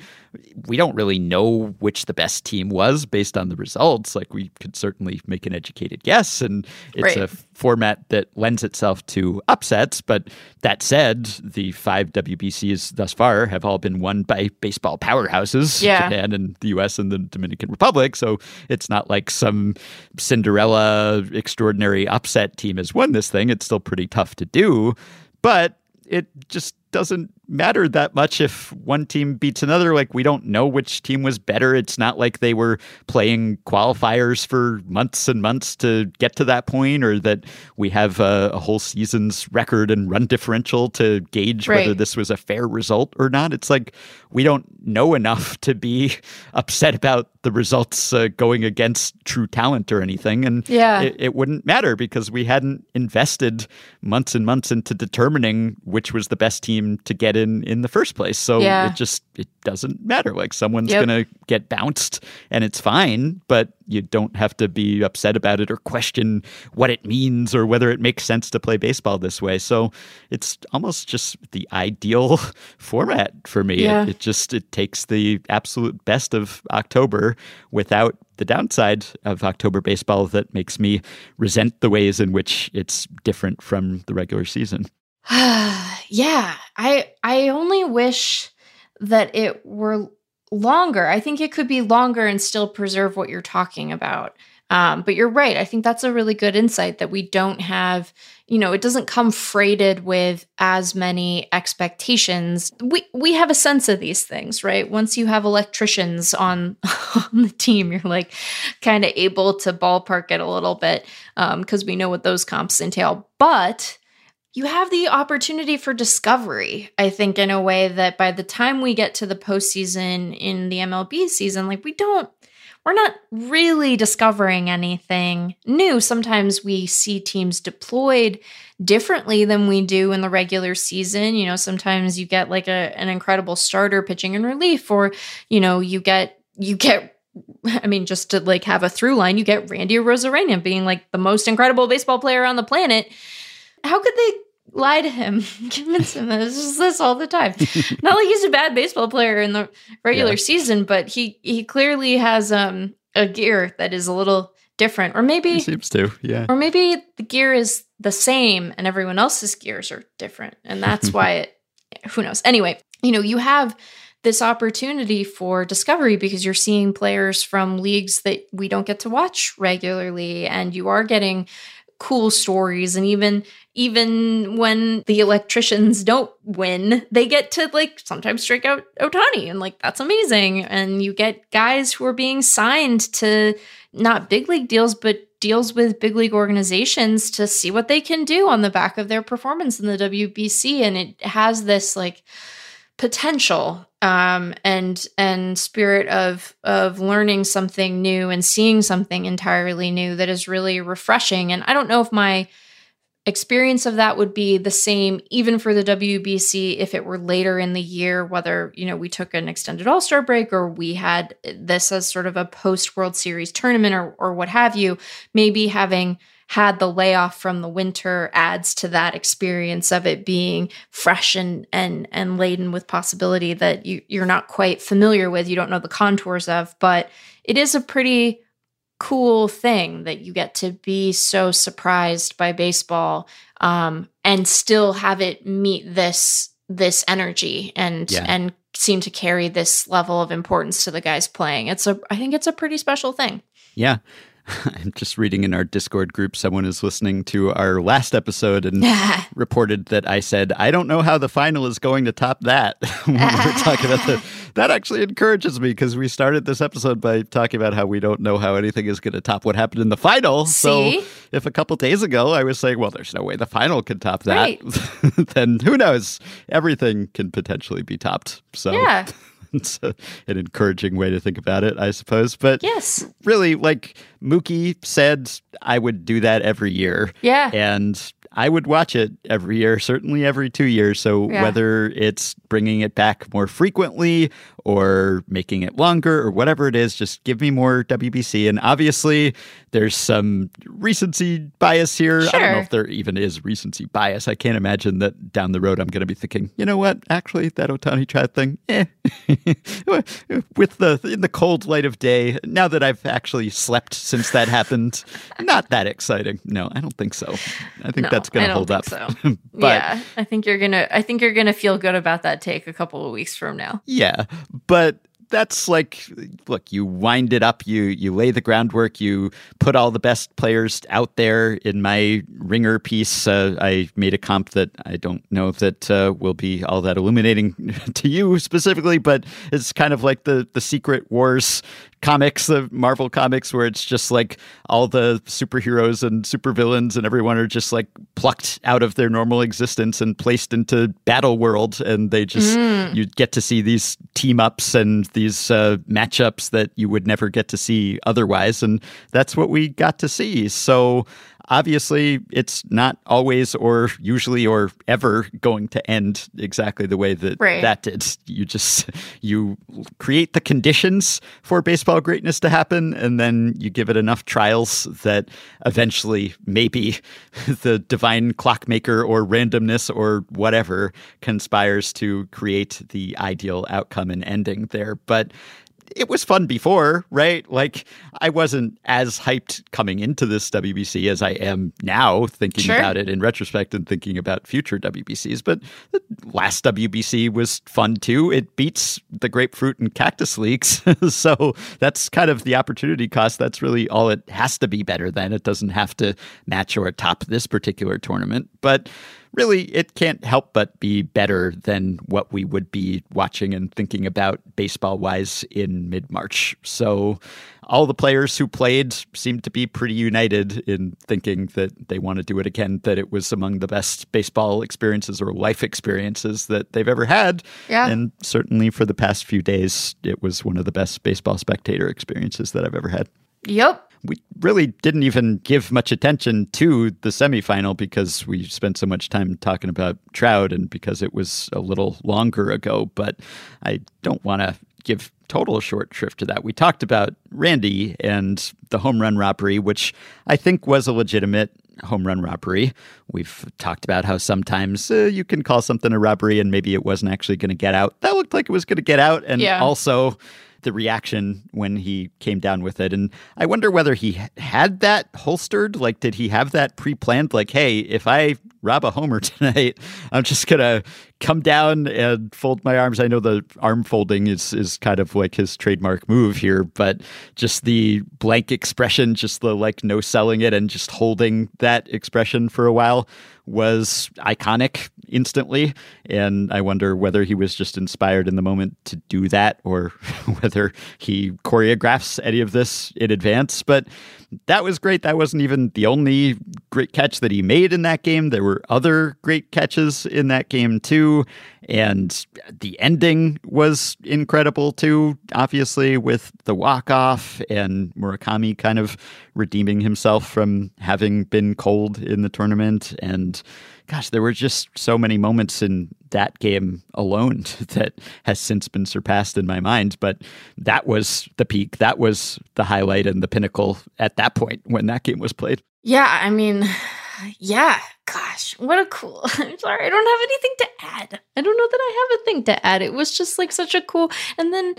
Speaker 1: we don't really know which the best team was based on the results. Like we could certainly make an educated guess, and it's right. a format that lends itself to upsets. But that said, the five WBCs thus far have all been won by baseball powerhouses, yeah. Japan and the US and the Dominican Republic. So it's not like some Cinderella extraordinary upset team has won this thing. It's still pretty tough to do. But it just doesn't matter that much if one team beats another. Like, we don't know which team was better. It's not like they were playing qualifiers for months and months to get to that point, or that we have a, a whole season's record and run differential to gauge right. whether this was a fair result or not. It's like we don't know enough to be [LAUGHS] upset about the results uh, going against true talent or anything. And yeah. it, it wouldn't matter because we hadn't invested months and months into determining which was the best team to get in in the first place. So yeah. it just it doesn't matter. Like someone's yep. gonna get bounced and it's fine, but you don't have to be upset about it or question what it means or whether it makes sense to play baseball this way. So it's almost just the ideal [LAUGHS] format for me. Yeah. It, it just it takes the absolute best of October without the downside of October baseball that makes me resent the ways in which it's different from the regular season. [SIGHS]
Speaker 2: yeah, I I only wish that it were longer. I think it could be longer and still preserve what you're talking about. Um, but you're right. I think that's a really good insight that we don't have, you know, it doesn't come freighted with as many expectations. We we have a sense of these things, right? Once you have electricians on [LAUGHS] on the team, you're like kind of able to ballpark it a little bit because um, we know what those comps entail. But you have the opportunity for discovery, I think, in a way that by the time we get to the postseason in the MLB season, like we don't, we're not really discovering anything new. Sometimes we see teams deployed differently than we do in the regular season. You know, sometimes you get like a, an incredible starter pitching in relief, or, you know, you get, you get [LAUGHS] I mean, just to like have a through line, you get Randy Arozarena being like the most incredible baseball player on the planet. How could they lie to him, [LAUGHS] convince him that it's just this all the time. Not like he's a bad baseball player in the regular yeah. season, but he he clearly has um a gear that is a little different, or maybe
Speaker 1: he seems to, yeah,
Speaker 2: or maybe the gear is the same and everyone else's gears are different, and that's [LAUGHS] why it. Who knows? Anyway, you know, you have this opportunity for discovery because you're seeing players from leagues that we don't get to watch regularly and you are getting cool stories. And even even when the electricians don't win they get to like sometimes strike out ohtani and like that's amazing. And you get guys who are being signed to not big league deals but deals with big league organizations to see what they can do on the back of their performance in the WBC and it has this like potential um, and and spirit of of learning something new and seeing something entirely new that is really refreshing. And I don't know if my experience of that would be the same even for the WBC if it were later in the year whether you know we took an extended all-star break or we had this as sort of a post World Series tournament or or what have you maybe having had the layoff from the winter adds to that experience of it being fresh and and and laden with possibility that you you're not quite familiar with, you don't know the contours of, but it is a pretty cool thing that you get to be so surprised by baseball um, and still have it meet this this energy and yeah. and seem to carry this level of importance to the guys playing. It's a I think it's a pretty special thing.
Speaker 1: Yeah. [LAUGHS] I'm just reading in our Discord group, someone is listening to our last episode and [LAUGHS] reported that I said, I don't know how the final is going to top that. [LAUGHS] when we were talking about the, that actually encourages me because we started this episode by talking about how we don't know how anything is going to top what happened in the final.
Speaker 2: See?
Speaker 1: So if a couple days ago I was saying, well, there's no way the final can top that, right. then who knows? Everything can potentially be topped. So
Speaker 2: yeah. [LAUGHS]
Speaker 1: it's a, an encouraging way to think about it, I suppose. But
Speaker 2: yes,
Speaker 1: really, like Mookie said, I would do that every year.
Speaker 2: Yeah.
Speaker 1: And I would watch it every year, certainly every two years. So yeah. whether it's bringing it back more frequently or making it longer or whatever it is, just give me more WBC. And obviously, there's some recency bias here.
Speaker 2: Sure.
Speaker 1: I don't know if there even is recency bias. I can't imagine that down the road I'm going to be thinking, you know what? Actually, that Ohtani Trout thing, eh. [LAUGHS] With the in the cold light of day, now that I've actually slept since that happened, [LAUGHS] not that exciting. No, I don't think so. I think
Speaker 2: no,
Speaker 1: that's going to hold up.
Speaker 2: So. [LAUGHS] but, yeah, I think you're gonna. I think you're gonna feel good about that take a couple of weeks from now.
Speaker 1: Yeah, but that's like look you wind it up you you lay the groundwork you put all the best players out there. In my ringer piece uh, i made a comp that i don't know that uh, will be all that illuminating [LAUGHS] to you specifically but it's kind of like the the secret wars comics, the Marvel comics, where it's just like all the superheroes and supervillains and everyone are just like plucked out of their normal existence and placed into battle world, and they just mm. you get to see these team ups and these uh, matchups that you would never get to see otherwise, and that's what we got to see. So obviously it's not always or usually or ever going to end exactly the way that
Speaker 2: right.
Speaker 1: that did. You just you create the conditions for baseball greatness to happen and then you give it enough trials that eventually maybe [LAUGHS] the divine clockmaker or randomness or whatever conspires to create the ideal outcome and ending there. But it was fun before, right? Like I wasn't as hyped coming into this WBC as I am now, thinking
Speaker 2: sure.
Speaker 1: about it in retrospect and thinking about future WBCs. But the last WBC was fun too. It beats the grapefruit and cactus leagues, [LAUGHS] so that's kind of the opportunity cost. That's really all it has to be better than. It doesn't have to match or top this particular tournament, but really it can't help but be better than what we would be watching and thinking about baseball wise in mid March. So all the players who played seemed to be pretty united in thinking that they want to do it again, that it was among the best baseball experiences or life experiences that they've ever had.
Speaker 2: Yeah.
Speaker 1: And certainly for the past few days, it was one of the best baseball spectator experiences that I've ever had.
Speaker 2: Yep
Speaker 1: we really didn't even give much attention to the semifinal because we spent so much time talking about Trout and because it was a little longer ago. But I don't want to give total short shrift to that. We talked about Randy and the home run robbery, which I think was a legitimate home run robbery. We've talked about how sometimes uh, you can call something a robbery and maybe it wasn't actually going to get out. That looked like it was going to get out. And
Speaker 2: yeah.
Speaker 1: also, the reaction when he came down with it. And I wonder whether he had that holstered. Like, did he have that pre planned? Like, hey, if I rob a homer [LAUGHS] tonight, I'm just going to come down and fold my arms. I know the arm folding is, is kind of like his trademark move here, but just the blank expression, just the like no selling it and just holding that expression for a while was iconic instantly. And I wonder whether he was just inspired in the moment to do that or [LAUGHS] whether he choreographs any of this in advance. But that was great. That wasn't even the only great catch that he made in that game. There were other great catches in that game, too. And the ending was incredible, too, obviously, with the walk off and Murakami kind of redeeming himself from having been cold in the tournament. And gosh, there were just so many moments in that game alone [LAUGHS] that has since been surpassed in my mind. But that was the peak. That was the highlight and the pinnacle at that point when that game was played.
Speaker 2: Yeah, I mean, yeah, gosh, what a cool. [LAUGHS] I'm sorry, I don't have anything to add. I don't know that I have a thing to add. It was just like such a cool, and then.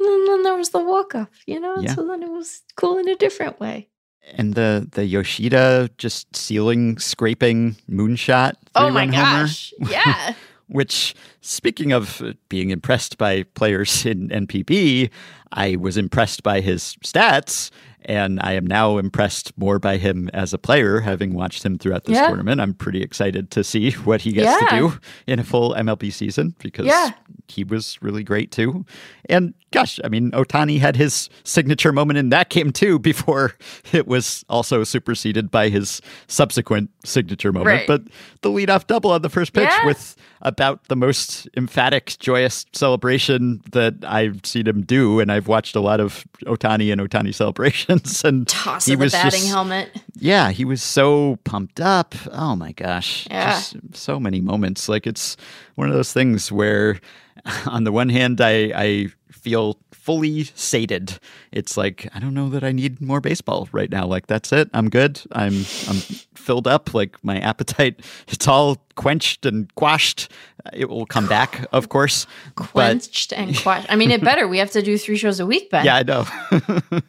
Speaker 2: And then there was the walk off, you know?
Speaker 1: Yeah.
Speaker 2: So then it was cool in a different way
Speaker 1: and the the Yoshida just ceiling scraping moonshot.
Speaker 2: Oh my gosh! Homer, yeah. [LAUGHS]
Speaker 1: which, speaking of being impressed by players in NPB, I was impressed by his stats And I am now impressed more by him as a player, having watched him throughout this
Speaker 2: Yeah.
Speaker 1: tournament. I'm pretty excited to see what he gets
Speaker 2: Yeah.
Speaker 1: to do in a full MLB season because
Speaker 2: Yeah.
Speaker 1: he was really great too. And gosh, I mean, Ohtani had his signature moment in that game too before it was also superseded by his subsequent signature moment.
Speaker 2: Right.
Speaker 1: But the leadoff double on the first pitch
Speaker 2: Yeah.
Speaker 1: with about the most emphatic, joyous celebration that I've seen him do. And I've watched a lot of Ohtani and Ohtani celebrations. And
Speaker 2: Toss
Speaker 1: he
Speaker 2: of the batting
Speaker 1: just,
Speaker 2: helmet.
Speaker 1: yeah, he was so pumped up. Oh my gosh.
Speaker 2: Yeah.
Speaker 1: Just so many moments. Like it's one of those things where [LAUGHS] on the one hand I I feel fully sated. It's like I don't know that I need more baseball right now. Like that's it. I'm good. I'm I'm filled up. Like my appetite [LAUGHS] it's all quenched and quashed. It will come back, of course. But
Speaker 2: Quenched and [LAUGHS] quashed. I mean, it better. We have to do three shows a week, Ben.
Speaker 1: yeah, I know. [LAUGHS]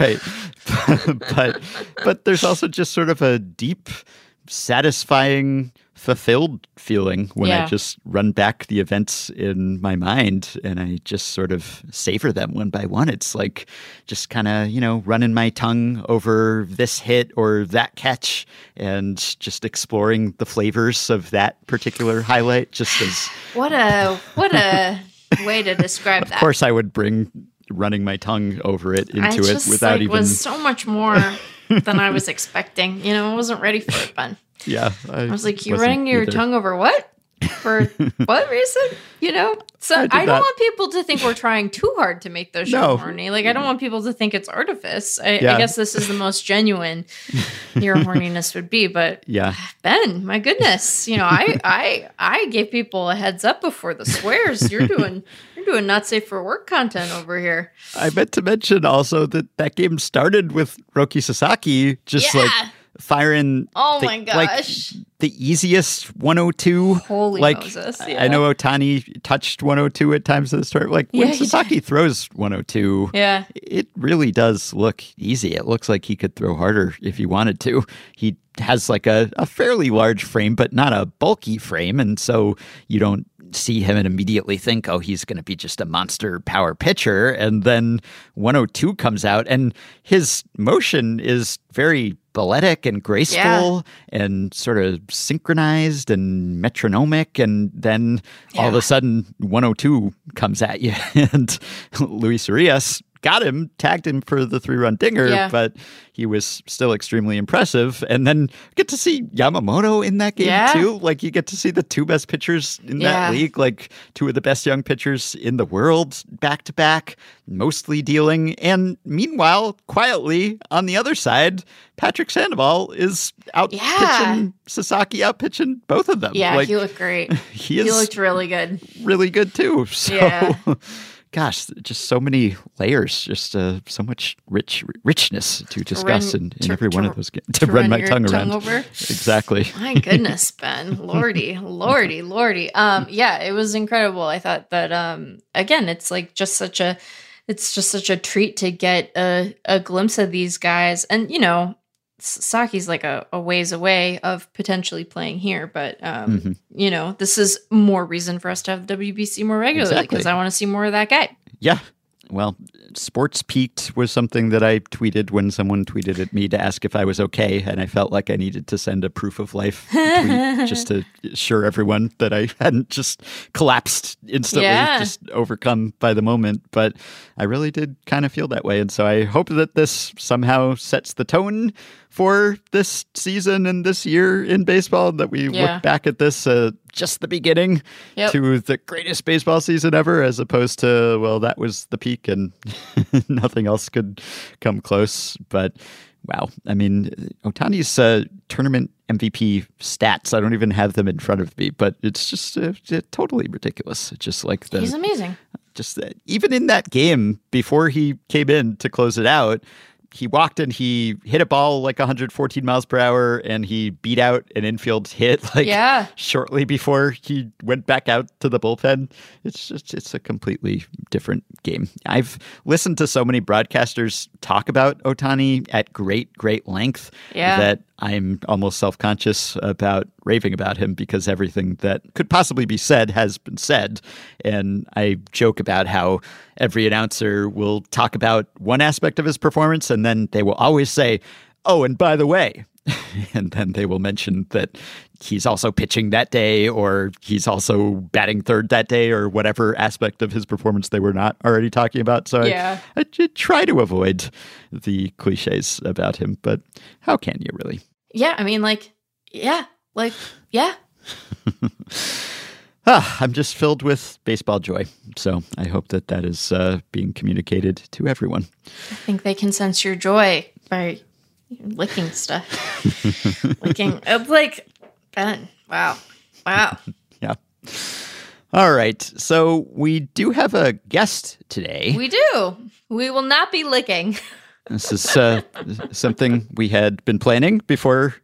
Speaker 1: right. but but there's also just sort of a deep, satisfying, fulfilled feeling when I just run back the events in my mind and I just sort of savor them one by one. It's like just kind of, you know, running my tongue over this hit or that catch and just exploring the flavors of that particular highlight just as [SIGHS]
Speaker 2: What a what a way to describe [LAUGHS] that.
Speaker 1: of course I would bring running my tongue over it into it without
Speaker 2: like
Speaker 1: even
Speaker 2: was so much more [LAUGHS] than I was expecting. You know, I wasn't ready for it, Ben.
Speaker 1: Yeah,
Speaker 2: I was like, "You
Speaker 1: wasn't
Speaker 2: running your
Speaker 1: either.
Speaker 2: tongue over what? For [LAUGHS] what reason? You know." So
Speaker 1: I
Speaker 2: I, don't
Speaker 1: not-
Speaker 2: want people to think we're trying too hard to make those show
Speaker 1: No.
Speaker 2: horny. Like I don't want people to think it's artifice. I,
Speaker 1: Yeah.
Speaker 2: I guess this is the most genuine your [LAUGHS] horniness would be. But
Speaker 1: Yeah,
Speaker 2: Ben, my goodness, you know, I [LAUGHS] I I gave people a heads up before the swears. You're doing you're doing not safe for work content over here.
Speaker 1: I meant to mention also that that game started with Roki Sasaki just like
Speaker 2: Yeah.
Speaker 1: Firing.
Speaker 2: Oh
Speaker 1: the,
Speaker 2: my
Speaker 1: like,
Speaker 2: gosh.
Speaker 1: the easiest 102.
Speaker 2: Holy
Speaker 1: like
Speaker 2: Moses,
Speaker 1: I-
Speaker 2: yeah.
Speaker 1: I know Ohtani touched 102 at times in the start. Like when
Speaker 2: Yeah, he did.
Speaker 1: Sasaki throws 102,
Speaker 2: Yeah.
Speaker 1: it really does look easy. It looks like he could throw harder if he wanted to. He has like a, a fairly large frame, but not a bulky frame. And so you don't see him and immediately think, oh, he's going to be just a monster power pitcher. And then 102 comes out, and his motion is very balletic and graceful and sort of synchronized and metronomic. And then all of a sudden, 102 comes at you, [LAUGHS] and Luis Urías got him, tagged him for the three run dinger,
Speaker 2: Yeah.
Speaker 1: but he was still extremely impressive. And then get to see Yamamoto in that game
Speaker 2: Yeah.
Speaker 1: too. Like you get to see the two best pitchers in
Speaker 2: Yeah.
Speaker 1: that league, like two of the best young pitchers in the world back to back, mostly dealing. And meanwhile, quietly on the other side, Patrick Sandoval is out pitching Sasaki, out pitching both of them.
Speaker 2: Yeah,
Speaker 1: like,
Speaker 2: he looked great. [LAUGHS]
Speaker 1: he
Speaker 2: He looked really good.
Speaker 1: really good too. [LAUGHS] So,
Speaker 2: Yeah.
Speaker 1: Gosh, just so many layers, just uh, so much rich richness to discuss
Speaker 2: run-
Speaker 1: in, in
Speaker 2: to-
Speaker 1: every one of those games. [LAUGHS] To,
Speaker 2: to
Speaker 1: run,
Speaker 2: run
Speaker 1: my tongue
Speaker 2: tongue
Speaker 1: around.
Speaker 2: over?
Speaker 1: Exactly. [LAUGHS]
Speaker 2: My goodness, [LAUGHS] Ben. Lordy, lordy, lordy. Um, yeah, it was incredible. I thought that um again, it's like just such a it's just such a treat to get a, a glimpse of these guys. And you know, Saki's like a, a ways away of potentially playing here, but um,
Speaker 1: Mhm.
Speaker 2: you know, this is more reason for us to have the WBC more regularly because
Speaker 1: Exactly.
Speaker 2: I want to see more of that guy.
Speaker 1: Yeah. Well, sports peaked was something that I tweeted when someone tweeted at me to ask if I was okay, and I felt like I needed to send a proof of life [LAUGHS] tweet just to assure everyone that I hadn't just collapsed instantly,
Speaker 2: Yeah.
Speaker 1: just overcome by the moment. But I really did kind of feel that way, and so I hope that this somehow sets the tone for this season and this year in baseball. That we
Speaker 2: Yeah.
Speaker 1: look back at this uh, just the beginning
Speaker 2: Yep.
Speaker 1: to the greatest baseball season ever, as opposed to, well, that was the peak and [LAUGHS] nothing else could come close. But wow, I mean, Ohtani's uh, tournament MVP stats, I don't even have them in front of me, but it's just uh, totally ridiculous. Just like the
Speaker 2: He's amazing.
Speaker 1: just that even in that game before he came in to close it out he walked and he hit a ball like 114 miles per hour and he beat out an infield hit [LAUGHS] like
Speaker 2: Yeah.
Speaker 1: shortly before he went back out to the bullpen it's just it's a completely different game i've listened to so many broadcasters talk about ohtani at great great length
Speaker 2: Yeah.
Speaker 1: that i'm almost self-conscious about raving about him because everything that could possibly be said has been said. And I joke about how every announcer will talk about one aspect of his performance and then they will always say, Oh, and by the way, [LAUGHS] and then they will mention that he's also pitching that day or he's also batting third that day or whatever aspect of his performance they were not already talking about. So yeah. I, I try to avoid the cliches about him, but how can you really?
Speaker 2: Yeah, I mean, like, yeah, like, yeah. [LAUGHS]
Speaker 1: ah, I'm just filled with baseball joy. So I hope that that is uh, being communicated to everyone.
Speaker 2: I think they can sense your joy by licking stuff. [LAUGHS] licking. It's like, Ben, wow. Wow. [LAUGHS]
Speaker 1: yeah. All right. So we do have a guest today.
Speaker 2: We do. We will not be licking.
Speaker 1: This is uh, something we had been planning before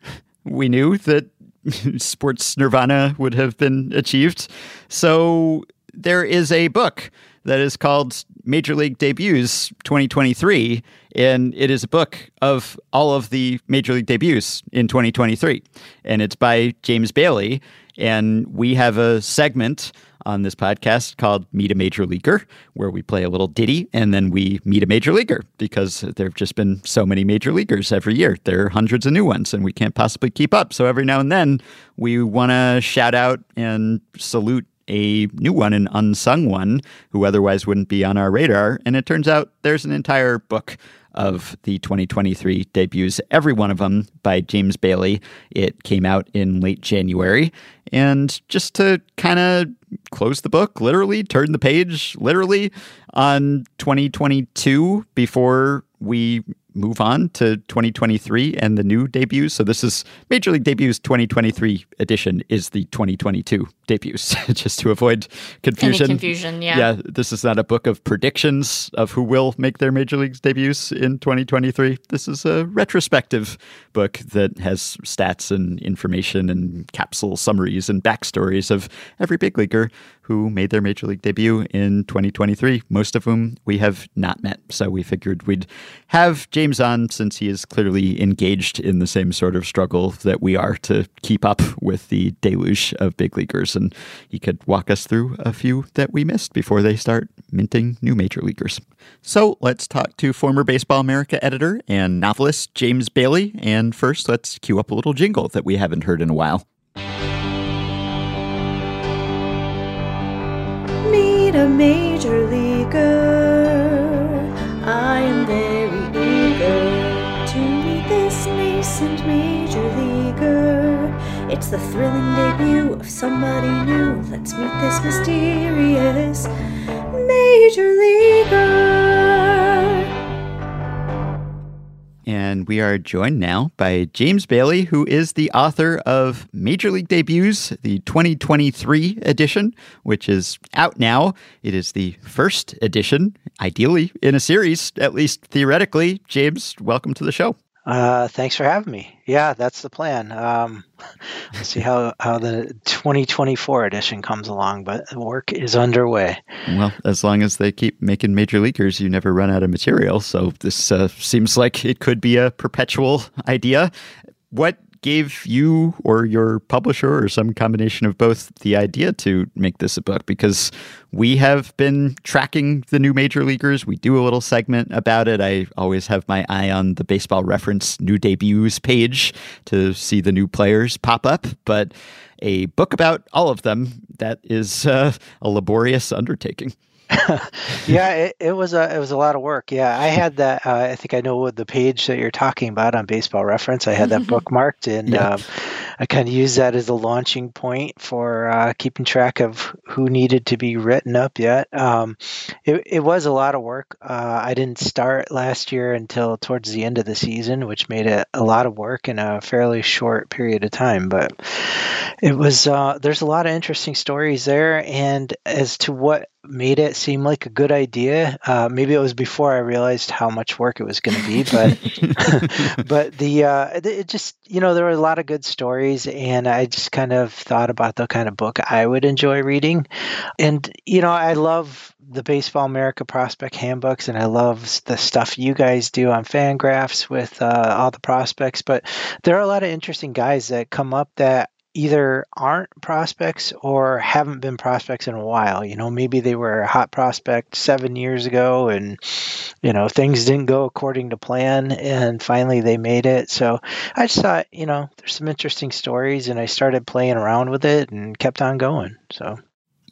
Speaker 1: we knew that [LAUGHS] sports nirvana would have been achieved. So there is a book that is called Major League Debuts 2023, and it is a book of all of the Major League debuts in 2023. And it's by James Bailey. And we have a segment on this podcast called Meet a Major Leaguer, where we play a little ditty and then we meet a major leaguer because there have just been so many major leaguers every year. There are hundreds of new ones and we can't possibly keep up. So every now and then we want to shout out and salute a new one, an unsung one, who otherwise wouldn't be on our radar. And it turns out there's an entire book of the 2023 debuts, every one of them by James Bailey. It came out in late January. And just to kind of close the book, literally, turn the page, literally, on 2022 before we move on to 2023 and the new debuts. So this is Major League Debuts 2023 edition is the 2022 debuts, [LAUGHS] just to avoid confusion.
Speaker 2: Any confusion, yeah.
Speaker 1: Yeah, this is not a book of predictions of who will make their Major League debuts in 2023. This is a retrospective book that has stats and information and capsule summaries and backstories of every big leaguer who made their major league debut in 2023, most of whom we have not met. So we figured we'd have James on since he is clearly engaged in the same sort of struggle that we are to keep up with the deluge of big leaguers. And he could walk us through a few that we missed before they start minting new major leaguers. So let's talk to former Baseball America editor and novelist James Bailey. And first, let's cue up a little jingle that we haven't heard in a while.
Speaker 3: A major leaguer. I am very eager to meet this nascent major leaguer. It's the thrilling debut of somebody new. Let's meet this mysterious major leaguer.
Speaker 1: And we are joined now by James Bailey, who is the author of Major League Debuts, the 2023 edition, which is out now. It is the first edition, ideally in a series, at least theoretically. James, welcome to the show.
Speaker 4: Uh, thanks for having me. Yeah, that's the plan. Um, [LAUGHS] see how, how the 2024 edition comes along, but work is underway.
Speaker 1: Well, as long as they keep making major leaguers, you never run out of material. So this uh, seems like it could be a perpetual idea. What gave you or your publisher or some combination of both the idea to make this a book because we have been tracking the new major leaguers. We do a little segment about it. I always have my eye on the baseball reference new debuts page to see the new players pop up, but a book about all of them that is uh, a laborious undertaking. [LAUGHS]
Speaker 4: yeah, it, it, was a it was a lot of work. Yeah, I had that. Uh, I think I know what the page that you're talking about on Baseball Reference. I had that bookmarked, and yeah. um, I kind of used that as a launching point for uh, keeping track of who needed to be written up yet. Um, it it was a lot of work. Uh, I didn't start last year until towards the end of the season, which made it a lot of work in a fairly short period of time. But it was uh, there's a lot of interesting stories there, and as to what made it seem like a good idea. Uh, maybe it was before I realized how much work it was going to be, but [LAUGHS] [LAUGHS] but the uh, it just you know there were a lot of good stories, and I just kind of thought about the kind of book I would enjoy reading, and you know I love the Baseball America prospect handbooks, and I love the stuff you guys do on Fangraphs with uh, all the prospects. But there are a lot of interesting guys that come up that either aren't prospects or haven't been prospects in a while. You know, maybe they were a hot prospect seven years ago and, you know, things didn't go according to plan and finally they made it. So I just thought, you know, there's some interesting stories and I started playing around with it and kept on going. So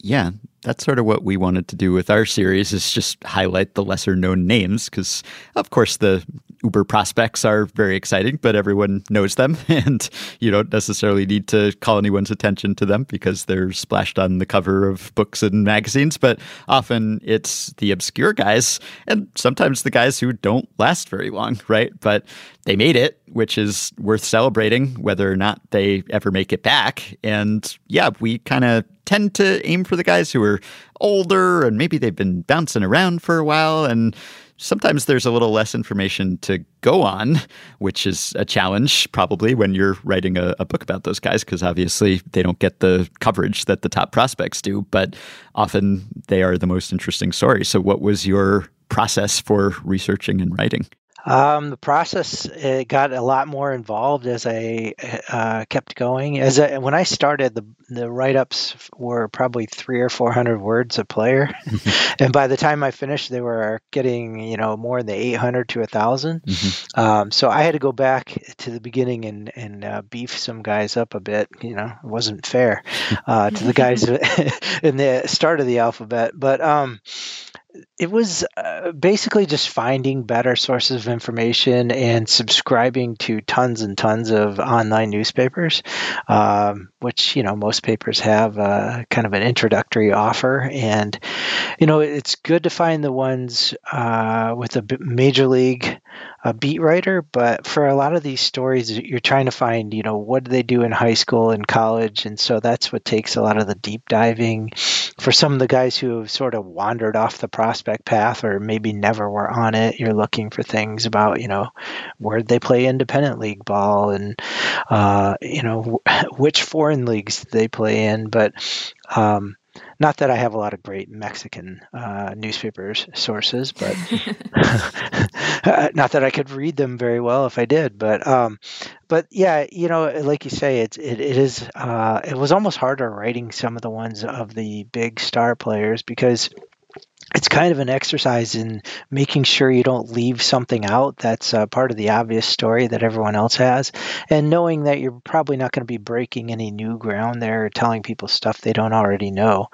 Speaker 1: yeah, that's sort of what we wanted to do with our series is just highlight the lesser known names because of course the uber prospects are very exciting but everyone knows them [LAUGHS] and you don't necessarily need to call anyone's attention to them because they're splashed on the cover of books and magazines but often it's the obscure guys and sometimes the guys who don't last very long right? But they made it which is worth celebrating whether or not they ever make it back and yeah we kind of tend to aim for the guys who are older and maybe they've been bouncing around for a while and sometimes there's a little less information to go on, which is a challenge probably when you're writing a, a book about those guys, because obviously they don't get the coverage that the top prospects do, but often they are the most interesting stories. So, what was your process for researching and writing?
Speaker 4: Um, the process got a lot more involved as I uh, kept going. As I, when I started, the the write ups were probably three or four hundred words a player, [LAUGHS] and by the time I finished, they were getting you know more than eight hundred to a 1000 mm-hmm. um, so I had to go back to the beginning and and uh, beef some guys up a bit. You know, it wasn't fair uh, to the guys [LAUGHS] [LAUGHS] in the start of the alphabet, but um, it was uh, basically just finding better sources of information and subscribing to tons and tons of online newspapers, um, which you know most papers have uh, kind of an introductory offer, and you know it's good to find the ones uh, with a major league a beat writer, but for a lot of these stories, you're trying to find, you know, what do they do in high school and college, and so that's what takes a lot of the deep diving. For some of the guys who have sort of wandered off the prospect path or maybe never were on it, you're looking for things about, you know, where they play independent league ball and, uh, you know, [LAUGHS] which foreign leagues they play in, but. Um, not that I have a lot of great Mexican uh, newspapers sources, but [LAUGHS] [LAUGHS] not that I could read them very well if I did. But um, but yeah, you know, like you say, it's it, it is uh, it was almost harder writing some of the ones of the big star players because it's kind of an exercise in making sure you don't leave something out that's uh, part of the obvious story that everyone else has, and knowing that you're probably not going to be breaking any new ground there or telling people stuff they don't already know.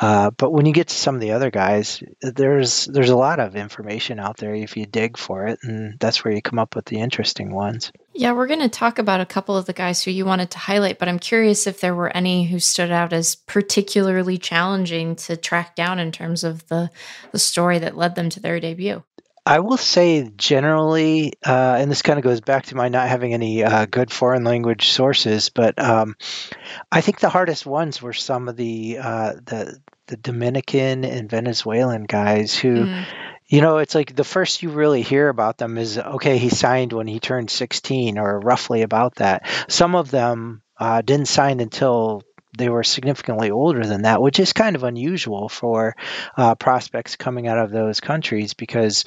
Speaker 4: Uh, but when you get to some of the other guys, there's there's a lot of information out there if you dig for it, and that's where you come up with the interesting ones.
Speaker 2: Yeah, we're going to talk about a couple of the guys who you wanted to highlight, but I'm curious if there were any who stood out as particularly challenging to track down in terms of the the story that led them to their debut.
Speaker 4: I will say generally, uh, and this kind of goes back to my not having any uh, good foreign language sources, but um, I think the hardest ones were some of the uh, the the Dominican and Venezuelan guys who. Mm you know, it's like the first you really hear about them is okay, he signed when he turned 16 or roughly about that. Some of them uh, didn't sign until they were significantly older than that, which is kind of unusual for uh, prospects coming out of those countries because,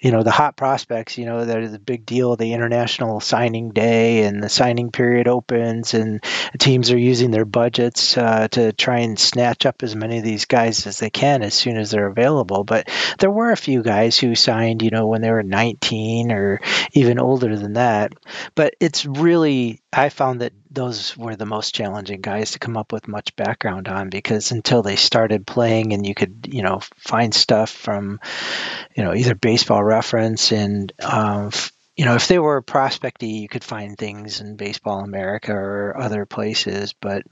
Speaker 4: you know, the hot prospects, you know, they're the big deal, the international signing day and the signing period opens, and teams are using their budgets uh, to try and snatch up as many of these guys as they can as soon as they're available. But there were a few guys who signed, you know, when they were 19 or even older than that. But it's really, I found that those were the most challenging guys to come up with much background on because until they started playing and you could you know find stuff from you know either baseball reference and um, you know if they were prospecty you could find things in baseball america or other places. But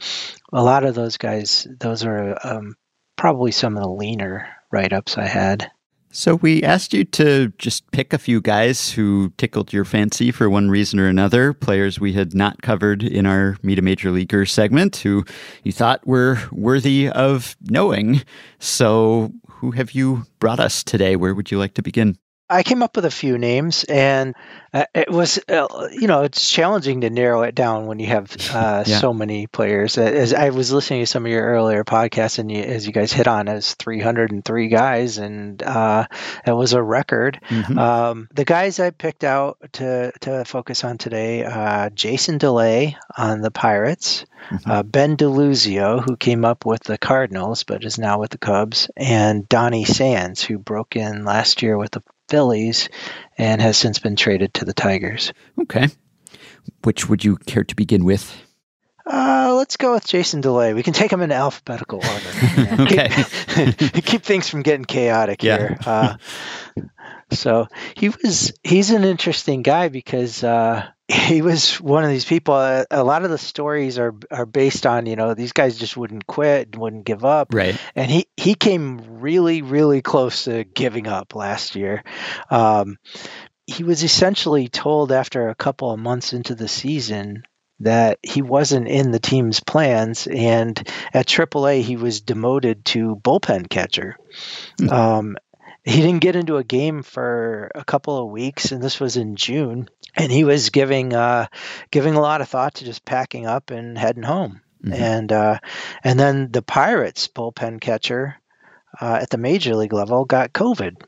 Speaker 4: a lot of those guys those are um, probably some of the leaner write-ups i had
Speaker 1: so we asked you to just pick a few guys who tickled your fancy for one reason or another, players we had not covered in our Meet a Major Leaguer segment who you thought were worthy of knowing. So who have you brought us today? Where would you like to begin?
Speaker 4: I came up with a few names, and uh, it was, uh, you know, it's challenging to narrow it down when you have [LAUGHS] uh, yeah. so many players. As I was listening to some of your earlier podcasts, and you, as you guys hit on, as 303 guys, and uh, it was a record. Mm-hmm. Um, the guys I picked out to to focus on today: uh, Jason Delay on the Pirates, mm-hmm. Uh, Ben DeLuzio, who came up with the Cardinals but is now with the Cubs, and Donny Sands, who broke in last year with the Phillies and has since been traded to the Tigers.
Speaker 1: Okay. Which would you care to begin with?
Speaker 4: Uh, let's go with Jason Delay. We can take them in alphabetical order. [LAUGHS]
Speaker 1: okay.
Speaker 4: keep, [LAUGHS] keep, things from getting chaotic yeah. here. Uh, so he was he's an interesting guy because uh, he was one of these people. Uh, a lot of the stories are are based on you know these guys just wouldn't quit, wouldn't give up,
Speaker 1: right?
Speaker 4: And he he came really really close to giving up last year. Um, he was essentially told after a couple of months into the season that he wasn't in the team's plans, and at AAA he was demoted to bullpen catcher. Mm-hmm. Um, he didn't get into a game for a couple of weeks, and this was in June, and he was giving uh, giving a lot of thought to just packing up and heading home. Mm-hmm. And uh, and then the Pirates bullpen catcher uh, at the major league level got COVID,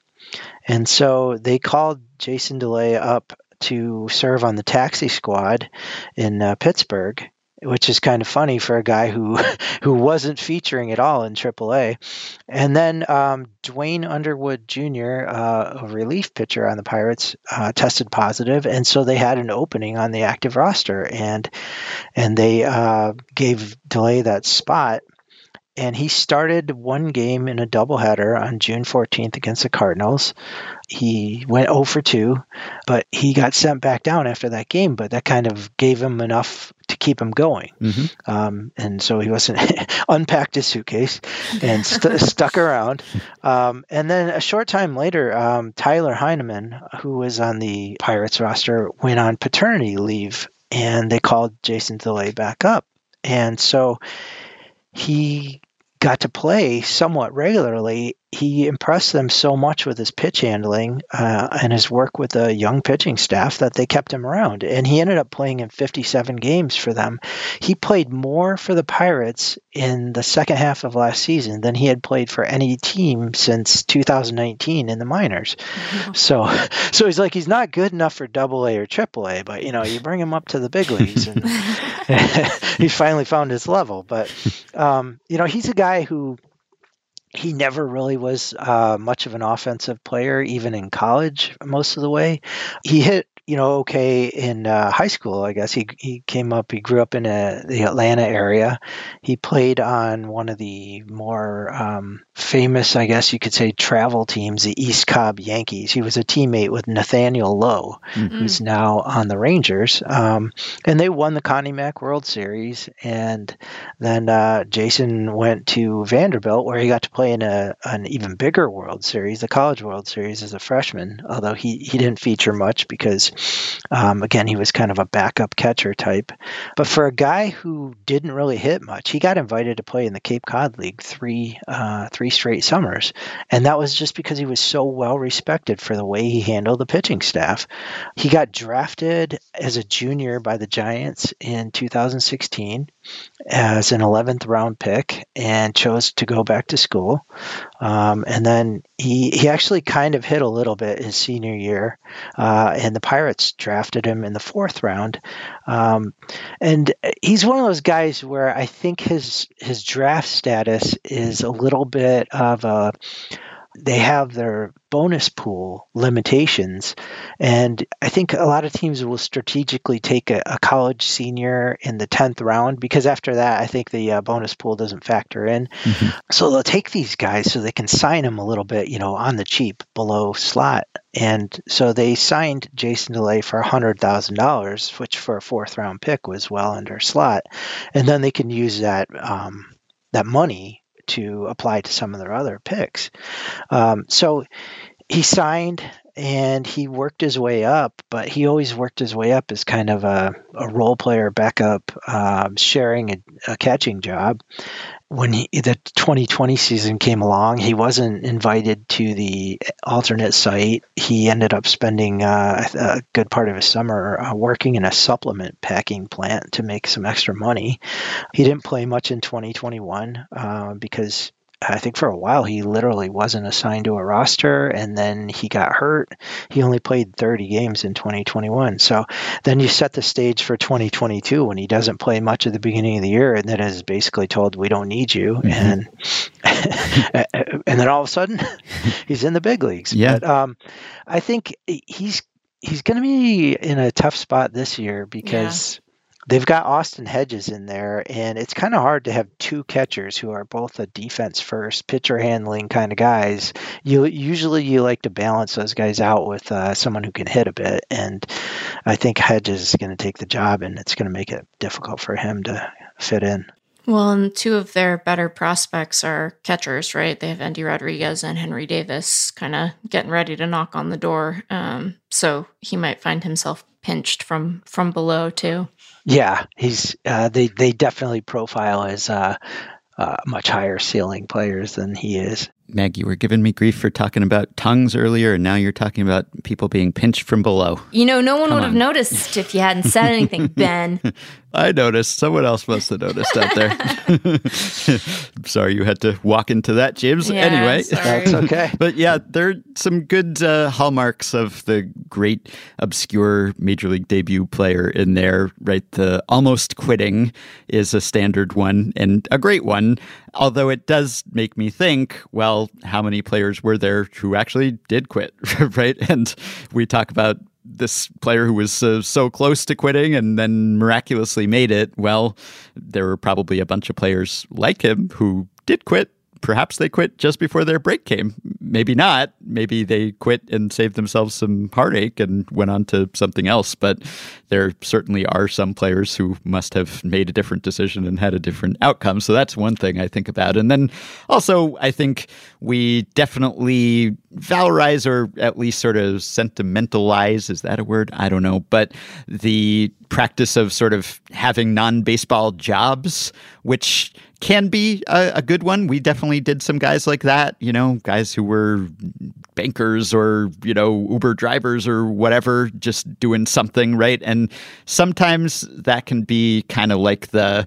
Speaker 4: and so they called Jason Delay up to serve on the taxi squad in uh, Pittsburgh which is kind of funny for a guy who [LAUGHS] who wasn't featuring at all in AAA. And then um, Duane Underwood Jr., uh, a relief pitcher on the Pirates, uh, tested positive, and so they had an opening on the active roster, and and they uh, gave Delay that spot and he started one game in a doubleheader on June 14th against the Cardinals. He went 0 for 2, but he got sent back down after that game. But that kind of gave him enough keep him going. Mm-hmm. Um, and so he wasn't [LAUGHS] unpacked his suitcase and [LAUGHS] st- stuck around. Um, and then a short time later, um, Tyler Heineman, who was on the Pirates roster, went on paternity leave, and they called Jason Delay back up. And so he got to play somewhat regularly he impressed them so much with his pitch handling uh, and his work with the young pitching staff that they kept him around. And he ended up playing in 57 games for them. He played more for the Pirates in the second half of last season than he had played for any team since 2019 in the minors. Mm-hmm. [LAUGHS] So, so he's like he's not good enough for Double A or Triple A, but you know you bring him up to the big leagues, and [LAUGHS] [LAUGHS] he's finally found his level. But um, you know he's a guy who he never really was uh, much of an offensive player, even in college, most of the way. He hit you know, okay in uh, high school. I guess he he came up. He grew up in a, the Atlanta area. He played on one of the more um, famous, I guess you could say, travel teams, the East Cobb Yankees. He was a teammate with Nathaniel Lowe, mm-hmm. who's now on the Rangers, um, and they won the Connie Mack World Series. And then uh, Jason went to Vanderbilt, where he got to play in a an even bigger World Series, the College World Series, as a freshman. Although he he didn't feature much because um, again, he was kind of a backup catcher type. But for a guy who didn't really hit much, he got invited to play in the Cape Cod League three uh, three straight summers, and that was just because he was so well respected for the way he handled the pitching staff. He got drafted as a junior by the Giants in 2016 as an 11th round pick and chose to go back to school. Um, and then he, he actually kind of hit a little bit his senior year, uh, and the Pirates drafted him in the fourth round. Um, and he's one of those guys where I think his his draft status is a little bit of a they have their bonus pool limitations. And I think a lot of teams will strategically take a, a college senior in the 10th round because after that, I think the uh, bonus pool doesn't factor in. Mm-hmm. So they'll take these guys so they can sign them a little bit, you know, on the cheap below slot. And so they signed Jason Delay for $100,000, which for a fourth round pick was well under slot. And then they can use that. Um, that money to apply to some of their other picks. Um, so he signed and he worked his way up, but he always worked his way up as kind of a, a role player backup, um, sharing a, a, catching job. When he, the 2020 season came along, he wasn't invited to the alternate site. He ended up spending uh, a good part of his summer uh, working in a supplement packing plant to make some extra money. He didn't play much in 2021 uh, because I think for a while he literally wasn't assigned to a roster and then he got hurt. He only played 30 games in 2021. So then you set the stage for 2022 when he doesn't play much at the beginning of the year and then is basically told we don't need you mm-hmm. and [LAUGHS] and then all of a sudden [LAUGHS] he's in the big leagues.
Speaker 1: Yeah.
Speaker 4: But um, I think he's he's going to be in a tough spot this year because they've got Austin Hedges in there, and it's kind of hard to have two catchers who are both a defense first, pitcher handling kind of guys. You usually you like to balance those guys out with uh, someone who can hit a bit, and I think Hedges is going to take the job, and it's going to make it difficult for him to fit in.
Speaker 2: Well, and two of their better prospects are catchers, right? They have Endy Rodriguez and Henry Davis kind of getting ready to knock on the door. Um, so he might find himself pinched from from below too.
Speaker 4: Yeah, he's uh, they they definitely profile as uh, uh, much higher ceiling players than he is.
Speaker 1: Meg, you were giving me grief for talking about tongues earlier, and now you're talking about people being pinched from below.
Speaker 2: You know, no one Come would on. have noticed if you hadn't said anything, [LAUGHS] Ben.
Speaker 1: I noticed. Someone else must have noticed out there. [LAUGHS] sorry you had to walk into that, James.
Speaker 2: Yeah,
Speaker 1: anyway,
Speaker 4: that's okay. [LAUGHS]
Speaker 1: but yeah, there are some good uh, hallmarks of the great obscure major league debut player in there. Right, the almost quitting is a standard one and a great one. Although it does make me think, well, how many players were there who actually did quit, [LAUGHS] right? And we talk about this player who was uh, so close to quitting and then miraculously made it. Well, there were probably a bunch of players like him who did quit perhaps they quit just before their break came. Maybe not. Maybe they quit and saved themselves some heartache and went on to something else. But there certainly are some players who must have made a different decision and had a different outcome. So that's one thing I think about. And then also, I think we definitely valorize or at least sort of sentimentalize is that a word? I don't know. But the practice of sort of having non baseball jobs, which can be a, a, good one. We definitely did some guys like that, you know, guys who were bankers or, you know, Uber drivers or whatever, just doing something, right? And sometimes that can be kind of like the,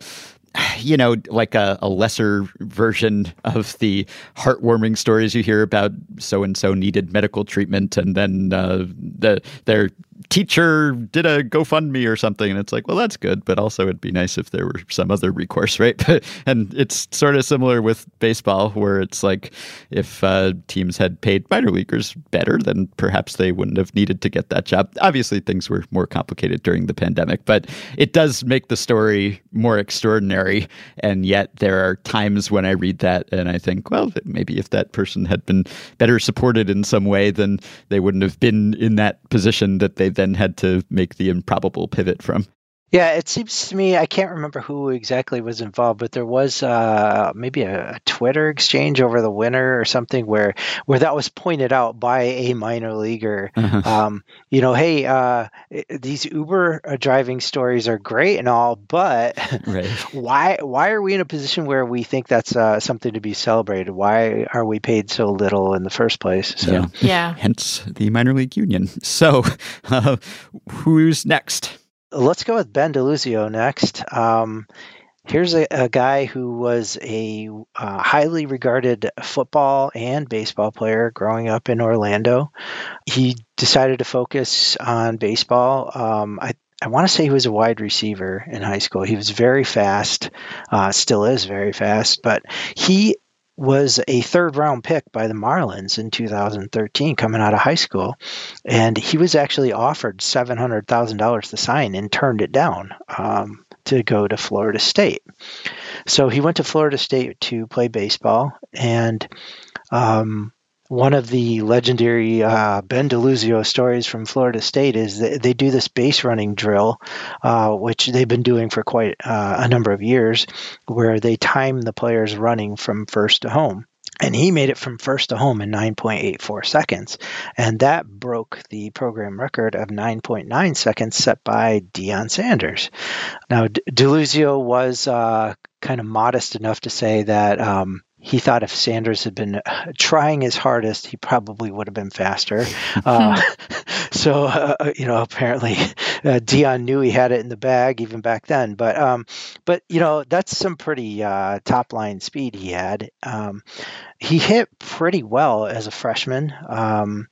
Speaker 1: you know, like a, a, lesser version of the heartwarming stories you hear about so and so needed medical treatment, and then uh, the their teacher did a GoFundMe or something, and it's like, well, that's good, but also it'd be nice if there were some other recourse, [LAUGHS] right? and it's sort of similar with baseball, where it's like if uh, teams had paid minor leaguers better, then perhaps they wouldn't have needed to get that job. Obviously, things were more complicated during the pandemic, but it does make the story more extraordinary. And yet, there are times when I read that and I think, well, maybe if that person had been better supported in some way, then they wouldn't have been in that position that they then had to make the improbable pivot from.
Speaker 4: Yeah, it seems to me I can't remember who exactly was involved, but there was uh, maybe a, a, Twitter exchange over the winter or something where where that was pointed out by a minor leaguer. Uh-huh. Um, you know, hey, uh, these Uber uh, driving stories are great and all, but right. [LAUGHS] why why are we in a position where we think that's uh, something to be celebrated? Why are we paid so little in the first place?
Speaker 2: So. Yeah. yeah.
Speaker 1: Hence the minor league union. So, [LAUGHS] uh, who's next?
Speaker 4: Let's go with Ben DeLuzio next. Um, here's a, a, guy who was a uh, highly regarded football and baseball player growing up in Orlando. He decided to focus on baseball. Um, I I want to say he was a wide receiver in high school. He was very fast, uh, still is very fast, but he was a third round pick by the Marlins in 2013 coming out of high school. And he was actually offered $700,000 to sign and turned it down um, to go to Florida State. So he went to Florida State to play baseball. And um, one of the legendary uh, Ben DeLuzio stories from Florida State is that they do this base running drill, uh, which they've been doing for quite uh, a number of years, where they time the players running from first to home. and he made it from first to home in 9.84 seconds. And that broke the program record of 9.9 seconds set by Deion Sanders. Now, DeLuzio was uh, kind of modest enough to say that um, he thought if Sanders had been [SIGHS] trying his hardest, he probably would have been faster. uh, [LAUGHS] [LAUGHS] so, uh, you know, apparently [LAUGHS] uh, Deion knew he had it in the bag even back then. But, um, but you know, that's some pretty uh, top line speed he had. Um, he hit pretty well as a freshman. Um,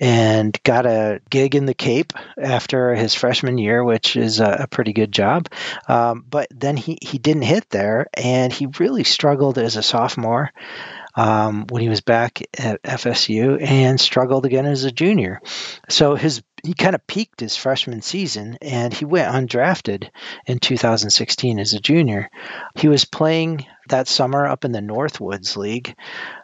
Speaker 4: and got a gig in the Cape after his freshman year, which is a, a pretty good job. Um, but then he, he didn't hit there, and he really struggled as a sophomore um, when he was back at FSU and struggled again as a junior. So his he kind of peaked his freshman season and he went undrafted in 2016 as a junior. He was playing that summer up in the Northwoods League,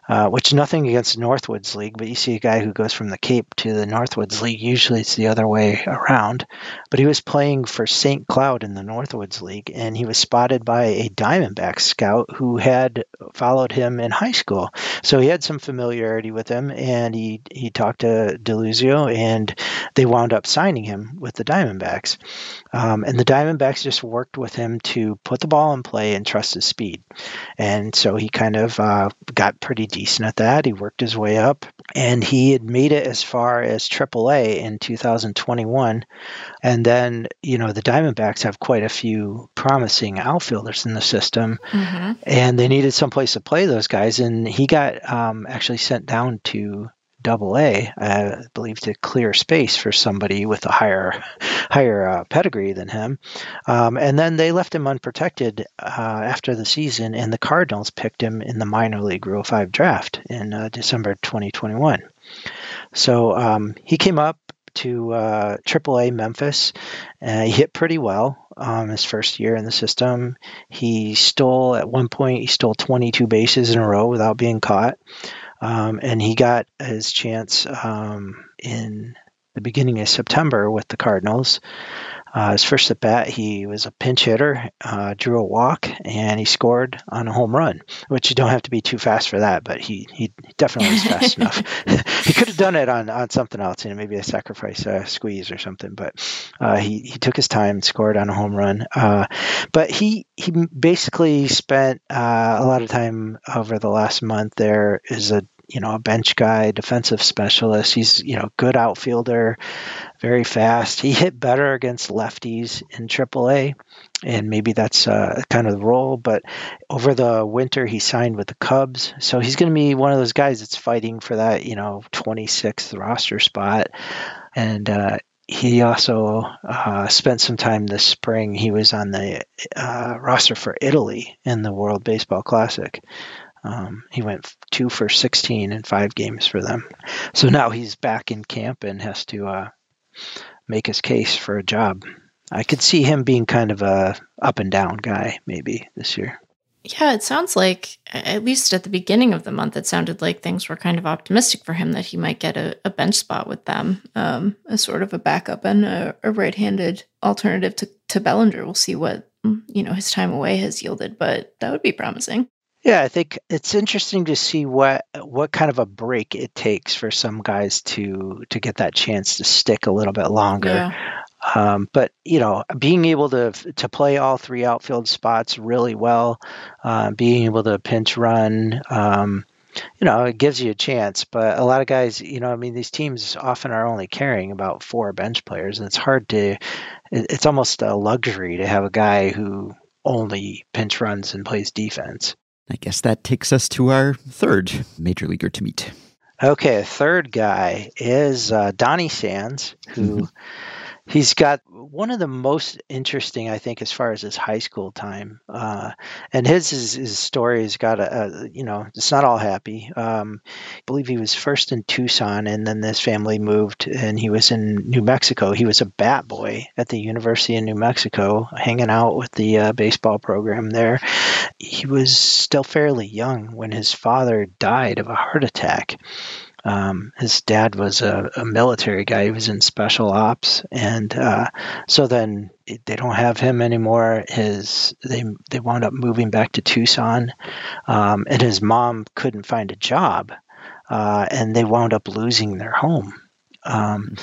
Speaker 4: uh, which nothing against Northwoods League, but you see a guy who goes from the Cape to the Northwoods League. Usually it's the other way around. But he was playing for St. Cloud in the Northwoods League, and he was spotted by a Diamondback scout who had followed him in high school. So he had some familiarity with him, and he, he talked to DeLuzio, and they wound up signing him with the Diamondbacks. Um, and the Diamondbacks just worked with him to put the ball in play and trust his speed. And so he kind of uh, got pretty decent at that. He worked his way up and he had made it as far as AAA in 2021. And then, you know, the Diamondbacks have quite a few promising outfielders in the system, mm-hmm. and they needed someplace to play those guys. And he got um, actually sent down to double A, I believe, to clear space for somebody with a higher [LAUGHS] higher uh, pedigree than him. Um, and then they left him unprotected uh, after the season, and the Cardinals picked him in the minor league Rule 5 draft in uh, December 2021. So um, he came up to uh, AAA Memphis. Uh, he hit pretty well um, his first year in the system. He stole at one point. He stole 22 bases in a row without being caught. Um, and he got his chance um, in the beginning of September with the Cardinals. Uh, his first at bat, he was a pinch hitter, uh, drew a walk, and he scored on a home run. Which you don't have to be too fast for that, but he he definitely was fast [LAUGHS] enough. [LAUGHS] he could have done it on, on something else, you know, maybe a sacrifice uh, squeeze or something. But uh, he he took his time, and scored on a home run. Uh, but he he basically spent uh, a lot of time over the last month there as a you know a bench guy, defensive specialist. He's you know good outfielder, very fast. He hit better against lefties in AAA, and maybe that's uh, kind of the role. But over the winter, he signed with the Cubs, so he's going to be one of those guys that's fighting for that you know 26th roster spot, and. Uh, he also uh, spent some time this spring. He was on the uh, roster for Italy in the World Baseball Classic. Um, he went two for 16 in five games for them. So now he's back in camp and has to uh, make his case for a job. I could see him being kind of a up and down guy maybe this year.
Speaker 2: Yeah, it sounds like at least at the beginning of the month, it sounded like things were kind of optimistic for him that he might get a, a bench spot with them, um, as sort of a backup and a, a right-handed alternative to, to Bellinger. We'll see what you know his time away has yielded, but that would be promising.
Speaker 4: Yeah, I think it's interesting to see what what kind of a break it takes for some guys to to get that chance to stick a little bit longer. Yeah. Um, but you know, being able to to play all three outfield spots really well, uh, being able to pinch run, um, you know, it gives you a chance. But a lot of guys, you know, I mean, these teams often are only carrying about four bench players, and it's hard to. It's almost a luxury to have a guy who only pinch runs and plays defense.
Speaker 1: I guess that takes us to our third major leaguer to meet.
Speaker 4: Okay, third guy is uh, Donny Sands, who mm-hmm. He's got one of the most interesting, I think, as far as his high school time. Uh, and his, his, his story has got a, a, you know, it's not all happy. Um, I believe he was first in Tucson, and then this family moved, and he was in New Mexico. He was a bat boy at the University of New Mexico, hanging out with the uh, baseball program there. He was still fairly young when his father died of a heart attack. Um, his dad was a, a, military guy. He was in special ops, and uh, so then they don't have him anymore. His they they wound up moving back to Tucson, um, and his mom couldn't find a job, uh, and they wound up losing their home. Um,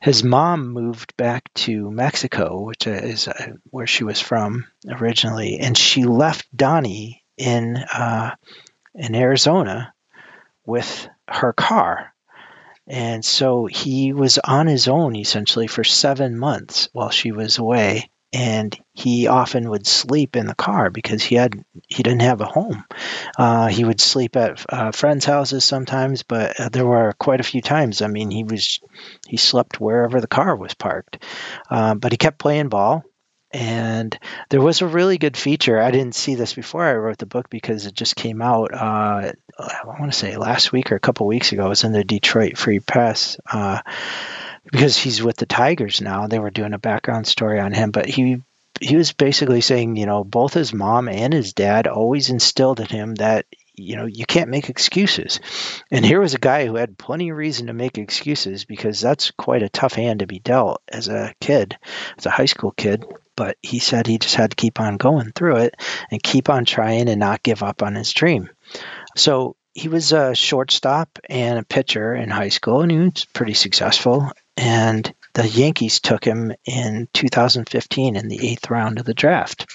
Speaker 4: his mom moved back to Mexico, which is uh, where she was from originally, and she left Donny in uh, in Arizona with her car. And so he was on his own essentially for seven months while she was away and he often would sleep in the car because he had he didn't have a home. Uh, he would sleep at uh, friends' houses sometimes, but uh, there were quite a few times. I mean, he was he slept wherever the car was parked, uh, but he kept playing ball. And there was a really good feature. I didn't see this before I wrote the book because it just came out. Uh, I want to say last week or a couple weeks ago. It was in the Detroit Free Press uh, because he's with the Tigers now. They were doing a background story on him, but he he was basically saying, you know, both his mom and his dad always instilled in him that you know you can't make excuses and here was a guy who had plenty of reason to make excuses because that's quite a tough hand to be dealt as a kid as a high school kid but he said he just had to keep on going through it and keep on trying and not give up on his dream so he was a shortstop and a pitcher in high school and he was pretty successful and the Yankees took him in 2015 in the eighth round of the draft.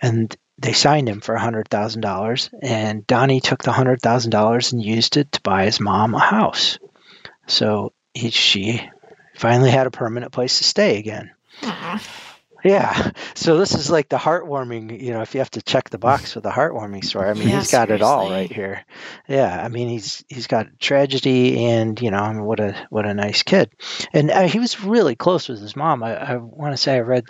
Speaker 4: And they signed him for $100,000, and Donny took the $100,000 and used it to buy his mom a house. So he, she finally had a permanent place to stay again. Aww. Yeah. So this is like the heartwarming, you know, if you have to check the box for the heartwarming story. I mean, yeah, he's got seriously. it all right here. Yeah. I mean, he's he's got tragedy and, you know, I mean, what a what a nice kid. And uh, he was really close with his mom. I, I want to say I read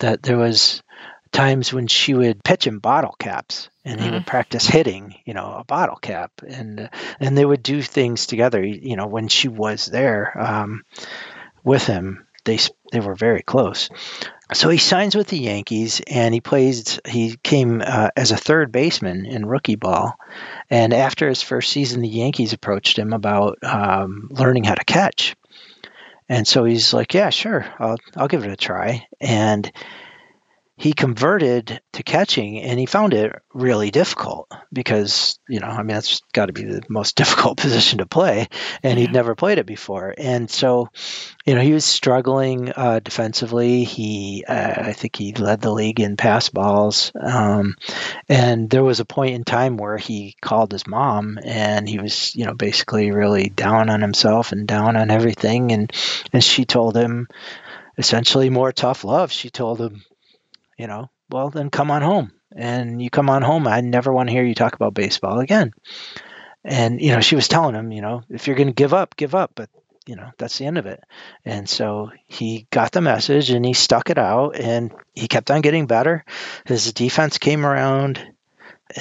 Speaker 4: that there was times when she would pitch him bottle caps and he mm-hmm. would practice hitting you know a bottle cap and and they would do things together you know when she was there um, with him they they were very close so he signs with the Yankees and he plays. He came uh, as a third baseman in rookie ball, and after his first season, the Yankees approached him about um, learning how to catch, and so he's like, "Yeah, sure, I'll I'll give it a try." And he converted to catching and he found it really difficult because you know i mean that's got to be the most [LAUGHS] difficult position to play and he'd never played it before. And so you know he was struggling uh, defensively. He uh, i think he led the league in pass balls um, and there was a point in time where he called his mom and he was you know basically really down on himself and down on everything. And and she told him essentially more tough love. She told him you know, well, then come on home. And you come on home, I never want to hear you talk about baseball again. And, you know, she was telling him, you know, if you're going to give up, give up. But, you know, that's the end of it. And so he got the message and he stuck it out and he kept on getting better. His defense came around.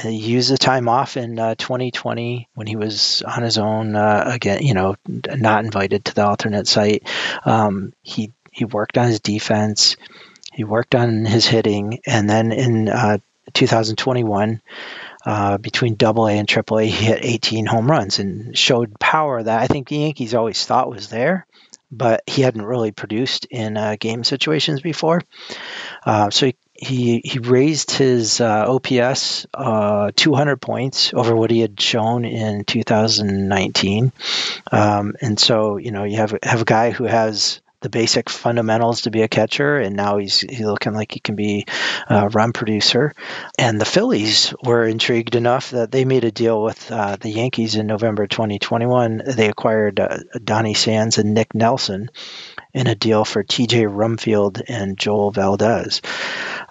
Speaker 4: He used the time off in uh, 2020 when he was on his own uh, again, you know, not invited to the alternate site. Um, he he worked on his defense. He worked on his hitting, and then in uh, 2021, uh, between Double A and Triple A, he hit 18 home runs and showed power that I think the Yankees always thought was there, but he hadn't really produced in uh, game situations before. Uh, so he, he, he raised his uh, OPS uh, 200 points over what he had shown in 2019, um, and so you know you have have a guy who has the basic fundamentals to be a catcher, and now he's he's looking like he can be a run producer. And the Phillies were intrigued enough that they made a deal with uh, the Yankees in November 2021. They acquired uh, Donny Sands and Nick Nelson in a deal for TJ Rumfield and Joel Valdez.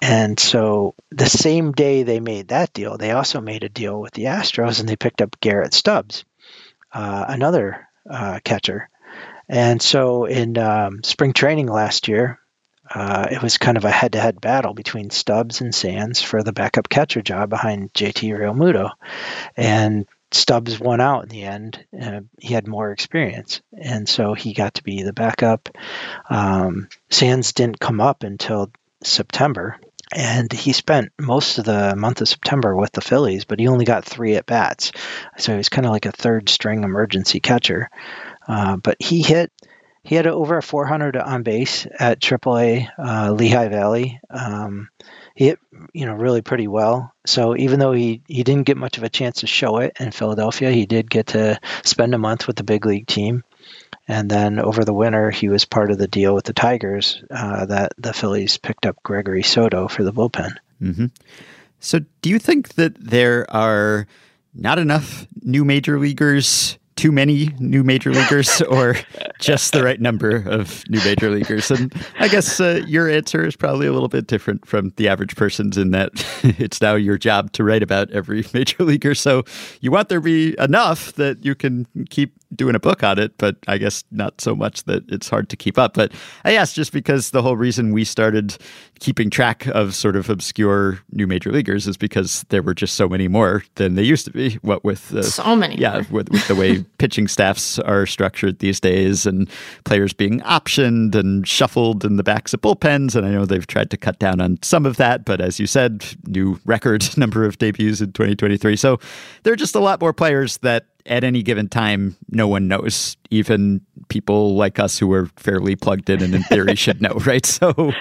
Speaker 4: And so the same day they made that deal, they also made a deal with the Astros and they picked up Garrett Stubbs, uh, another uh, catcher. And so in um, spring training last year, uh, it was kind of a head to head battle between Stubbs and Sands for the backup catcher job behind JT Realmuto. And Stubbs won out in the end. Uh, he had more experience, and so he got to be the backup. Um, Sands didn't come up until September, and he spent most of the month of September with the Phillies, but he only got three at bats. So he was kind of like a third string emergency catcher. Uh, but he hit he had over a 400 on base at AAA uh, Lehigh Valley. Um, he hit, you know, really pretty well. So even though he, he didn't get much of a chance to show it in Philadelphia, he did get to spend a month with the big league team. And then over the winter, he was part of the deal with the Tigers uh, that the Phillies picked up Gregory Soto for the bullpen.
Speaker 1: Mm-hmm. So, do you think that there are not enough new major leaguers too many new major leaguers [LAUGHS] or just the right number of new major leaguers? And I guess uh, your answer is probably a little bit different from the average person's in that [LAUGHS] it's now your job to write about every [LAUGHS] major leaguer. So you want there to be enough that you can keep doing a book on it, but I guess not so much that it's hard to keep up. But I asked just because the whole reason we started keeping track of sort of obscure new major leaguers is because there were just so many more than they used to be. What with
Speaker 2: uh, so many,
Speaker 1: yeah, with, with, the way [LAUGHS] pitching staffs are structured these days, and players being optioned and shuffled in the backs of bullpens. And I know they've tried to cut down on some of that, but as you said, new record [LAUGHS] number of debuts in 2023. So there are just a lot more players that at any given time, no one knows. Even people like us who are fairly plugged in and in theory should know, [LAUGHS] right? So [LAUGHS]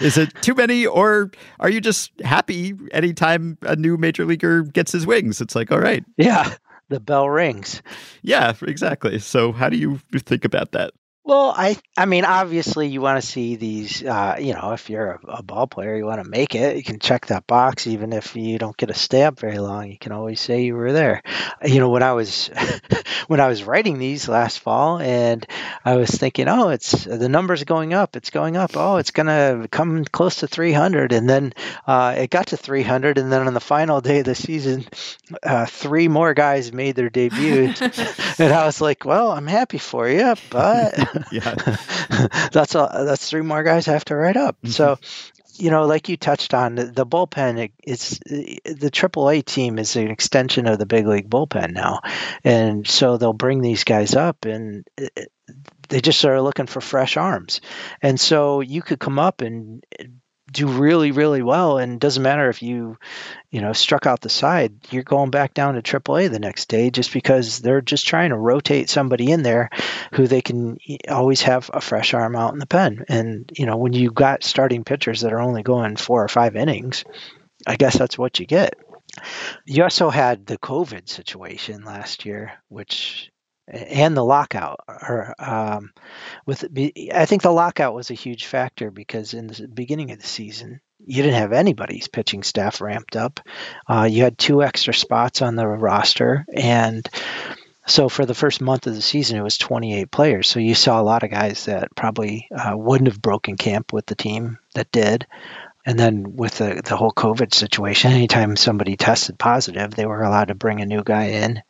Speaker 1: is it too many, or are you just happy anytime a new major leaguer gets his wings? It's like, all right.
Speaker 4: Yeah, the bell rings.
Speaker 1: Yeah, exactly. So how do you think about that?
Speaker 4: Well, I I mean, obviously, you want to see these. Uh, you know, if you're a, a ball player, you want to make it. You can check that box, even if you don't get a stamp very long. You can always say you were there. You know, when I was [LAUGHS] when I was writing these last fall, and I was thinking, oh, it's the numbers going up. It's going up. Oh, it's gonna come close to 300, and then uh, it got to 300, and then on the final day of the season, uh, three more guys made their debut, [LAUGHS] and I was like, well, I'm happy for you, but. [LAUGHS] [LAUGHS] yeah, [LAUGHS] that's a, that's three more guys I have to write up. Mm-hmm. So, you know, like you touched on, the, the bullpen, it, it's the AAA team is an extension of the big league bullpen now, and so they'll bring these guys up and. It, they just are looking for fresh arms. And so you could come up and do really really well and doesn't matter if you you know struck out the side you're going back down to AAA the next day just because they're just trying to rotate somebody in there who they can always have a fresh arm out in the pen. And you know when you got starting pitchers that are only going four or five innings I guess that's what you get. You also had the COVID situation last year which and the lockout or um, with I think the lockout was a huge factor because in the beginning of the season you didn't have anybody's pitching staff ramped up. Uh, you had two extra spots on the roster and so for the first month of the season, it was 28 players. So you saw a lot of guys that probably uh, wouldn't have broken camp with the team that did. And then with the, the whole COVID situation, anytime somebody tested positive, they were allowed to bring a new guy in.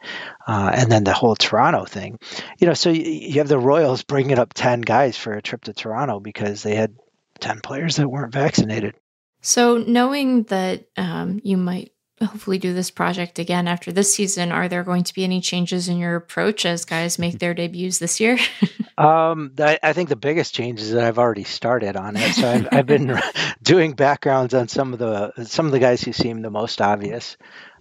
Speaker 4: Uh, and then the whole Toronto thing, you know, so you, you have the Royals bringing up 10 guys for a trip to Toronto because they had 10 players that weren't vaccinated.
Speaker 2: So knowing that um, you might hopefully do this project again after this season. Are there going to be any changes in your approach as guys make their debuts this year? [LAUGHS]
Speaker 4: um, I, I, think the biggest change is that I've already started on it. So I've, I've been [LAUGHS] [LAUGHS] doing backgrounds on some of the some of the guys who seem the most obvious.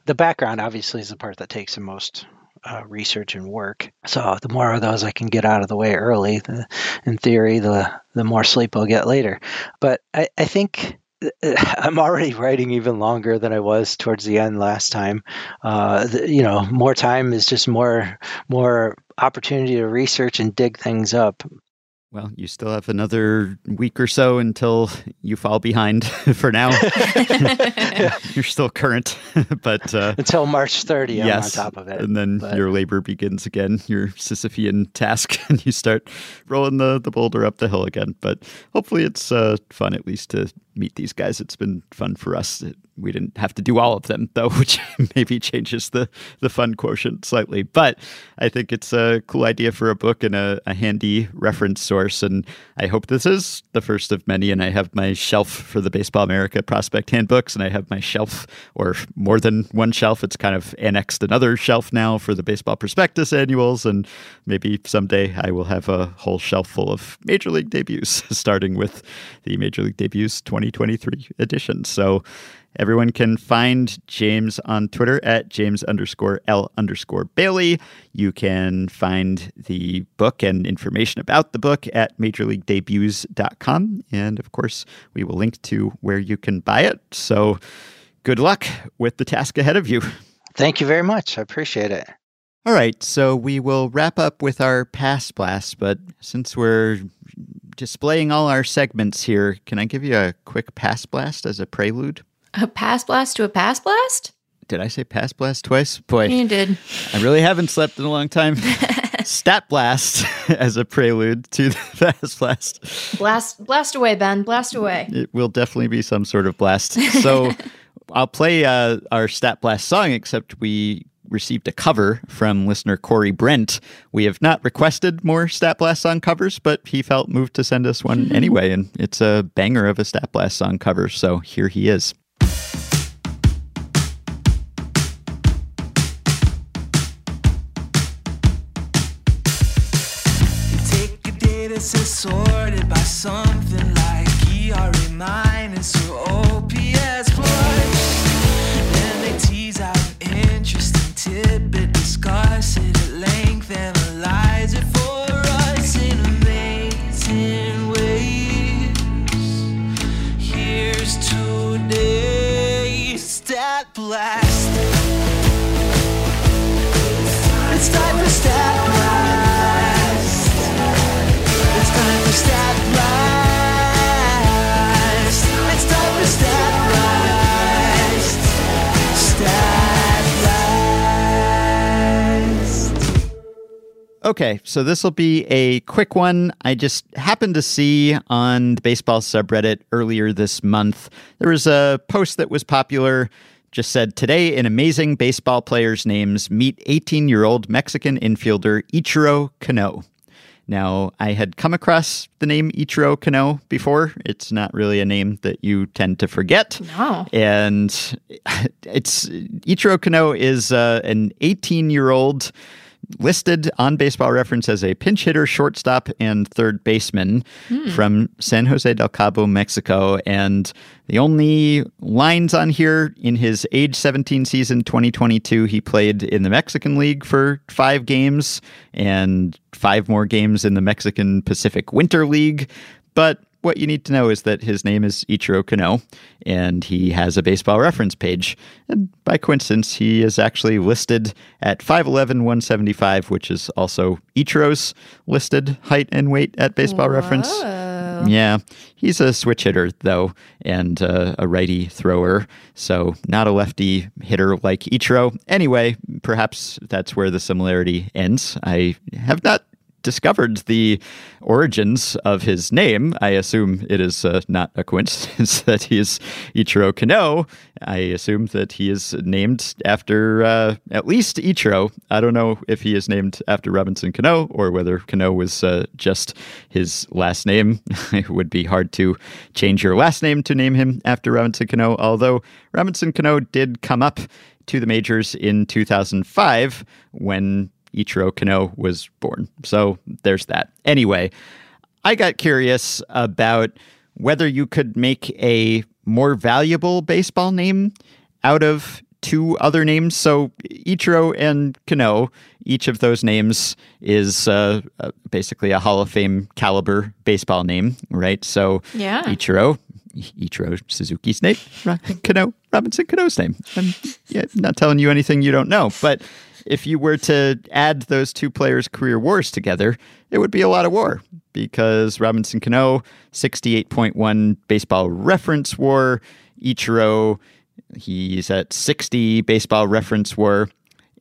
Speaker 4: The background obviously is the part that takes the most uh, research and work. So the more of those I can get out of the way early, the, in theory, the the more sleep I'll get later. But I, I think [LAUGHS] I'm already writing even longer than I was towards the end last time. Uh, the, you know, more time is just more more opportunity to research and dig things up.
Speaker 1: Well, you still have another week or so until you fall behind [LAUGHS] for now. [LAUGHS] You're still current, but uh,
Speaker 4: until March 30, yes, on top of it.
Speaker 1: And then but... your labor begins again, your Sisyphean task, and you start rolling the, the boulder up the hill again. But hopefully it's uh, fun at least to meet these guys. It's been fun for us. We didn't have to do all of them though [LAUGHS] which maybe changes the the fun quotient slightly. But i think it's a cool idea for a book and a, a, handy reference source. And i hope this is the first of many. And i have my shelf for the baseball america prospect handbooks and i have my shelf or more than one shelf. It's kind of annexed another shelf now for the baseball prospectus annuals. And maybe someday i will have a whole shelf full of major league debuts [LAUGHS] starting with the major league debuts 20 2023 edition. So everyone can find James on Twitter at James underscore L underscore Bailey. You can find the book and information about the book at majorleaguedebuts.com. And of course, we will link to where you can buy it. So good luck with the task ahead of you.
Speaker 4: Thank you very much. I appreciate it.
Speaker 1: All right, so we will wrap up with our past blast, but since we're displaying all our segments here, can I give you a quick pass blast as a prelude?
Speaker 2: A pass blast to a pass blast?
Speaker 1: Did I say pass blast twice? Boy,
Speaker 2: you did.
Speaker 1: I really haven't slept in a long time. [LAUGHS] Stat blast [LAUGHS] as a prelude to the [LAUGHS] pass blast.
Speaker 2: Blast, blast away, Ben. Blast away.
Speaker 1: It will definitely be some sort of blast. So I'll play uh, our stat blast song, except we received a cover from listener Corey Brent. We have not requested more Stat Blast song covers, but he felt moved to send us one [LAUGHS] anyway, and it's a banger of a Stat Blast song cover. So here he is. sorted by something blast. It's time for blast. It's time for blast. It's time for blast. Stat Okay, so this will be a quick one. I just happened to see on the baseball subreddit earlier this month, there was a post that was popular. Just said, Today in amazing baseball players' names, meet 18 year old Mexican infielder Ichiro Cano. Now, I had come across the name Ichiro Cano before. It's not really a name that you tend to forget.
Speaker 2: No.
Speaker 1: And [LAUGHS] it's Ichiro Cano is uh, an 18 year old listed on Baseball Reference as a pinch hitter, shortstop, and third baseman hmm. from San Jose del Cabo, Mexico. And the only lines on here in his age 17 season 2022, he played in the Mexican League for five games and five more games in the Mexican Pacific Winter League. But what you need to know is that his name is Ichiro Cano, and he has a baseball reference page. And by coincidence, he is actually listed at 5'11, 175, which is also Ichiro's listed height and weight at baseball Whoa. reference. Yeah, he's a switch hitter, though, and uh, a righty thrower, so not a lefty hitter like Ichiro. Anyway, perhaps that's where the similarity ends. I have not discovered the origins of his name. I assume it is uh, not a coincidence [LAUGHS] that he is Ichiro Cano. I assume that he is named after uh, at least Ichiro. I don't know if he is named after Robinson Cano or whether Cano was uh, just his last name. [LAUGHS] it would be hard to change your last name to name him after Robinson Cano, although Robinson Cano did come up to the majors in 2005 when Ichiro Cano was born. So there's that. Anyway, I got curious about whether you could make a more valuable baseball name out of two other names. So Ichiro and Cano, each of those names is uh, uh, basically a Hall of Fame caliber baseball name, right? So
Speaker 2: yeah.
Speaker 1: Ichiro, Ichiro Suzuki's name, Cano, Robinson Cano's name. I'm yeah, not telling you anything you don't know, but if you were to add those two players' career wars together, it would be a lot of war because Robinson Cano, 68.1 baseball reference war, Ichiro, he's at 60 baseball reference war.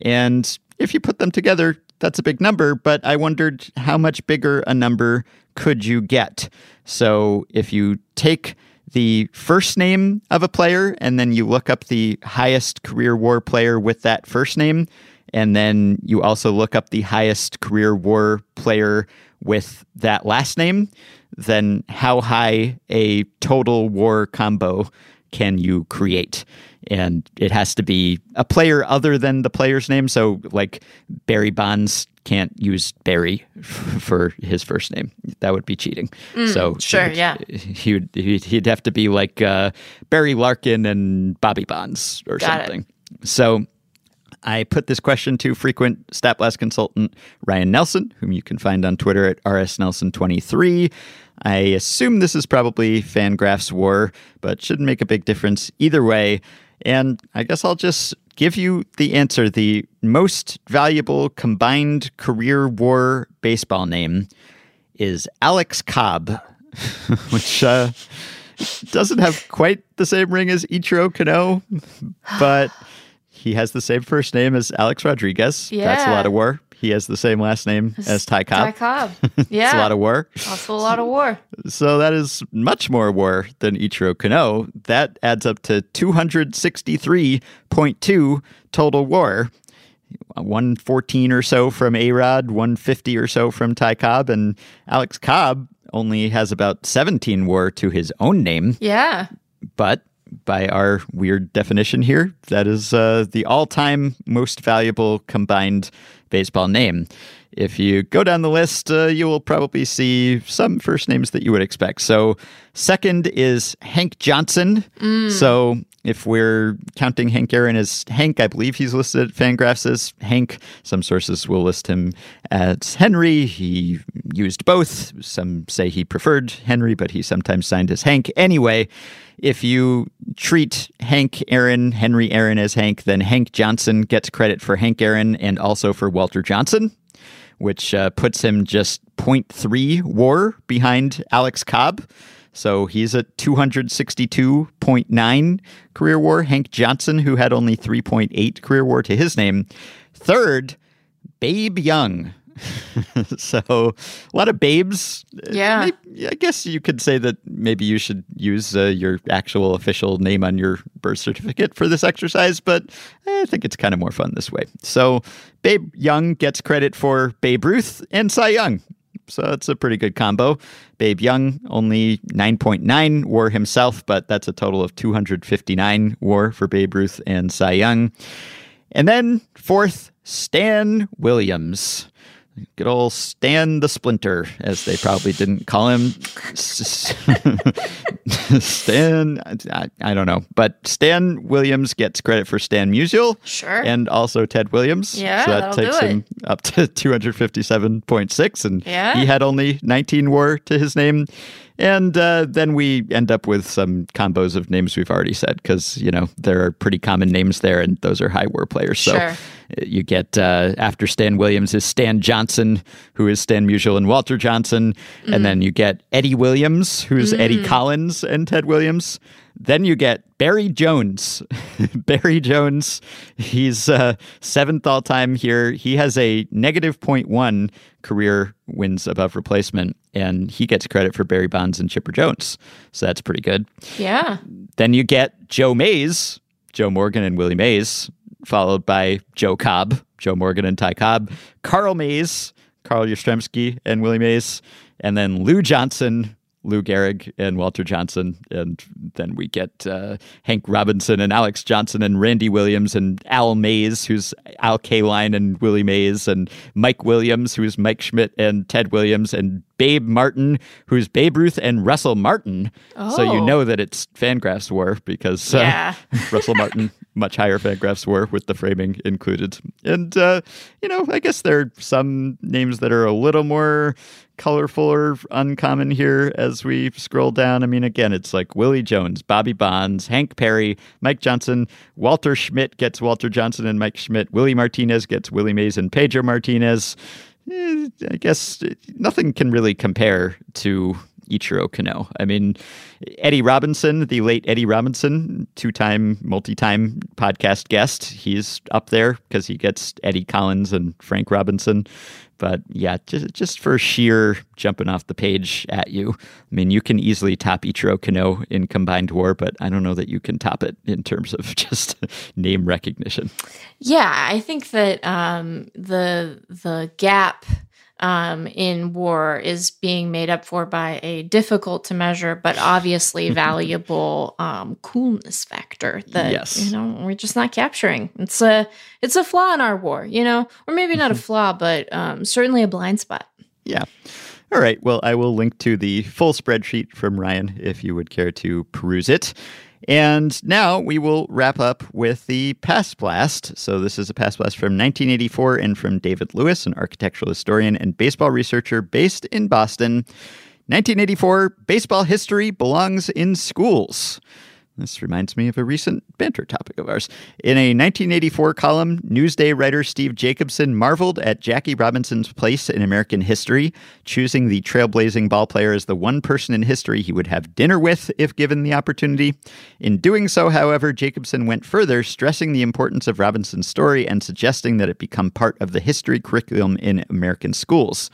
Speaker 1: And if you put them together, that's a big number, but I wondered how much bigger a number could you get? So if you take the first name of a player and then you look up the highest career war player with that first name, and then you also look up the highest career war player with that last name, then how high a total war combo can you create? And it has to be a player other than the player's name. So, like Barry Bonds can't use Barry [LAUGHS] for his first name. That would be cheating.
Speaker 2: Mm,
Speaker 1: so
Speaker 2: sure, yeah,
Speaker 1: he would he'd have to be like uh, Barry Larkin and Bobby Bonds or
Speaker 2: Got
Speaker 1: something. It. So I put this question to frequent StatBlast consultant Ryan Nelson, whom you can find on Twitter at rsnelson23. I assume this is probably Fangraphs War, but shouldn't make a big difference either way. And I guess I'll just give you the answer. The most valuable combined career war baseball name is Alex Cobb, [LAUGHS] which uh, doesn't have quite the same ring as Ichiro Cano, but he has the same first name as Alex Rodriguez.
Speaker 2: Yeah.
Speaker 1: That's a lot of war. He has the same last name as Ty Cobb.
Speaker 2: Ty Cobb. Yeah. [LAUGHS]
Speaker 1: it's a lot of war.
Speaker 2: Also a lot of war.
Speaker 1: So that is much more war than Ichiro Cano. That adds up to 263.2 total war. 114 or so from A Rod, 150 or so from Ty Cobb, and Alex Cobb only has about 17 war to his own name.
Speaker 2: Yeah.
Speaker 1: But by our weird definition here, that is uh, the all time most valuable combined baseball name. If you go down the list, uh, you will probably see some first names that you would expect. So, second is Hank Johnson.
Speaker 2: Mm.
Speaker 1: So, if we're counting Hank Aaron as Hank, I believe he's listed at Fangraphs as Hank. Some sources will list him as Henry. He used both. Some say he preferred Henry, but he sometimes signed as Hank. Anyway, if you treat Hank Aaron, Henry Aaron as Hank, then Hank Johnson gets credit for Hank Aaron and also for Walter Johnson, which uh, puts him just 0.3 war behind Alex Cobb. So he's at 262.9 career war. Hank Johnson, who had only 3.8 career war to his name. Third, Babe Young. [LAUGHS] so a lot of babes.
Speaker 2: Yeah.
Speaker 1: Maybe, I guess you could say that maybe you should use uh, your actual official name on your birth certificate for this exercise, but I think it's kind of more fun this way. So Babe Young gets credit for Babe Ruth and Cy Young. So it's a pretty good combo. Babe Young only 9.9 war himself, but that's a total of 259 war for Babe Ruth and Cy Young. And then fourth, Stan Williams. Good old Stan the Splinter, as they probably didn't call him. [LAUGHS] Stan, I, I, don't know. But Stan Williams gets credit for Stan Musial.
Speaker 2: Sure.
Speaker 1: And also Ted Williams.
Speaker 2: Yeah.
Speaker 1: So that takes him up to 257.6. And
Speaker 2: yeah.
Speaker 1: he had only 19 war to his name. And uh, then we end up with some combos of names we've already said because, you know, there are pretty common names there and those are high war players. So
Speaker 2: sure.
Speaker 1: you get uh, after Stan Williams is Stan Johnson, who is Stan Musial and Walter Johnson. Mm. And then you get Eddie Williams, who's mm. Eddie Collins and Ted Williams. Then you get Barry Jones. [LAUGHS] Barry Jones, he's uh, seventh all time here. He has a negative 0.1 career wins above replacement, and he gets credit for Barry Bonds and Chipper Jones. So that's pretty good.
Speaker 2: Yeah.
Speaker 1: Then you get Joe Mays, Joe Morgan and Willie Mays, followed by Joe Cobb, Joe Morgan and Ty Cobb, Carl Mays, Carl Yastrzemski and Willie Mays, and then Lou Johnson, Lou Gehrig and Walter Johnson, and then we get uh, Hank Robinson and Alex Johnson and Randy Williams and Al Mays, who's Al Kaline and Willie Mays, and Mike Williams, who's Mike Schmidt and Ted Williams, and Babe Martin, who's Babe Ruth and Russell Martin.
Speaker 2: Oh.
Speaker 1: So you know that it's Fangraphs war because uh,
Speaker 2: yeah. [LAUGHS]
Speaker 1: Russell Martin, much higher Fangraphs war with the framing included. And, uh, you know, I guess there are some names that are a little more colorful or uncommon here as we scroll down. I mean, again, it's like Willie Jones, Bobby Bonds, Hank Perry, Mike Johnson, Walter Schmidt gets Walter Johnson and Mike Schmidt, Willie Martinez gets Willie Mays and Pedro Martinez. Eh, I guess nothing can really compare to Ichiro Cano. I mean, Eddie Robinson, the late Eddie Robinson, two time, multi time podcast guest, he's up there because he gets Eddie Collins and Frank Robinson. But yeah, just, just for sheer jumping off the page at you, I mean, you can easily top Ichiro Cano in combined war, but I don't know that you can top it in terms of [LAUGHS] just name recognition.
Speaker 2: Yeah, I think that um, the the gap um, in war is being made up for by a difficult to measure but obviously [LAUGHS] valuable um, coolness factor that
Speaker 1: Yes.
Speaker 2: you know we're just not capturing. It's a it's a flaw in our war, you know, or maybe not a flaw, but um, certainly a blind spot.
Speaker 1: Yeah. All right. Well, I will link to the full spreadsheet from Ryan if you would care to peruse it. And now we will wrap up with the Past Blast. So, this is a Past Blast from 1984 and from David Lewis, an architectural historian and baseball researcher based in Boston. 1984 Baseball history belongs in schools. This reminds me of a recent banter topic of ours. In a 1984 column, Newsday writer Steve Jacobson marveled at Jackie Robinson's place in American history, choosing the trailblazing ball player as the one person in history he would have dinner with if given the opportunity. In doing so, however, Jacobson went further, stressing the importance of Robinson's story and suggesting that it become part of the history curriculum in American schools.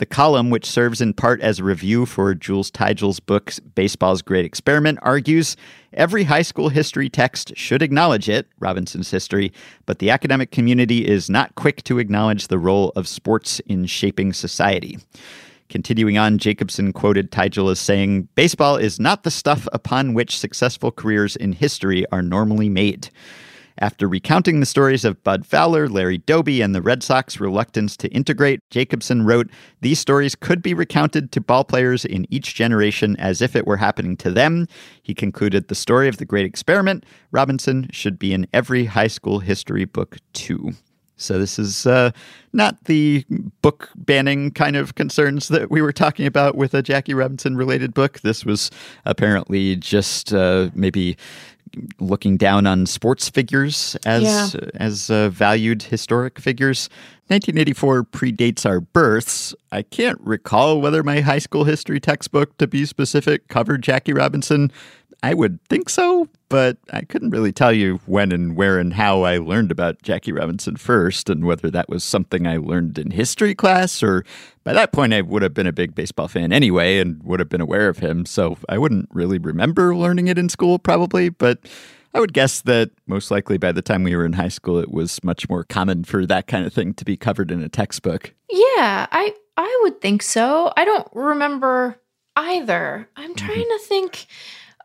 Speaker 1: The column, which serves in part as a review for Jules Tygiel's book Baseball's Great Experiment, argues every high school history text should acknowledge it, Robinson's history, but the academic community is not quick to acknowledge the role of sports in shaping society. Continuing on, Jacobson quoted Teigel as saying, Baseball is not the stuff upon which successful careers in history are normally made. After recounting the stories of Bud Fowler, Larry Doby, and the Red Sox reluctance to integrate, Jacobson wrote, These stories could be recounted to ball players in each generation as if it were happening to them. He concluded, The story of the great experiment, Robinson, should be in every high school history book, too. So this is uh, not the book banning kind of concerns that we were talking about with a Jackie Robinson related book. This was apparently just uh, maybe looking down on sports figures as
Speaker 2: Yeah.
Speaker 1: as uh, valued historic figures. 1984 predates our births. I can't recall whether my high school history textbook, to be specific, covered Jackie Robinson. I would think so, but I couldn't really tell you when and where and how I learned about Jackie Robinson first, and whether that was something I learned in history class, or by that point I would have been a big baseball fan anyway and would have been aware of him, so I wouldn't really remember learning it in school probably, but I would guess that most likely by the time we were in high school, it was much more common for that kind of thing to be covered in a textbook.
Speaker 2: Yeah, I I would think so. I don't remember either. I'm mm-hmm. trying to think.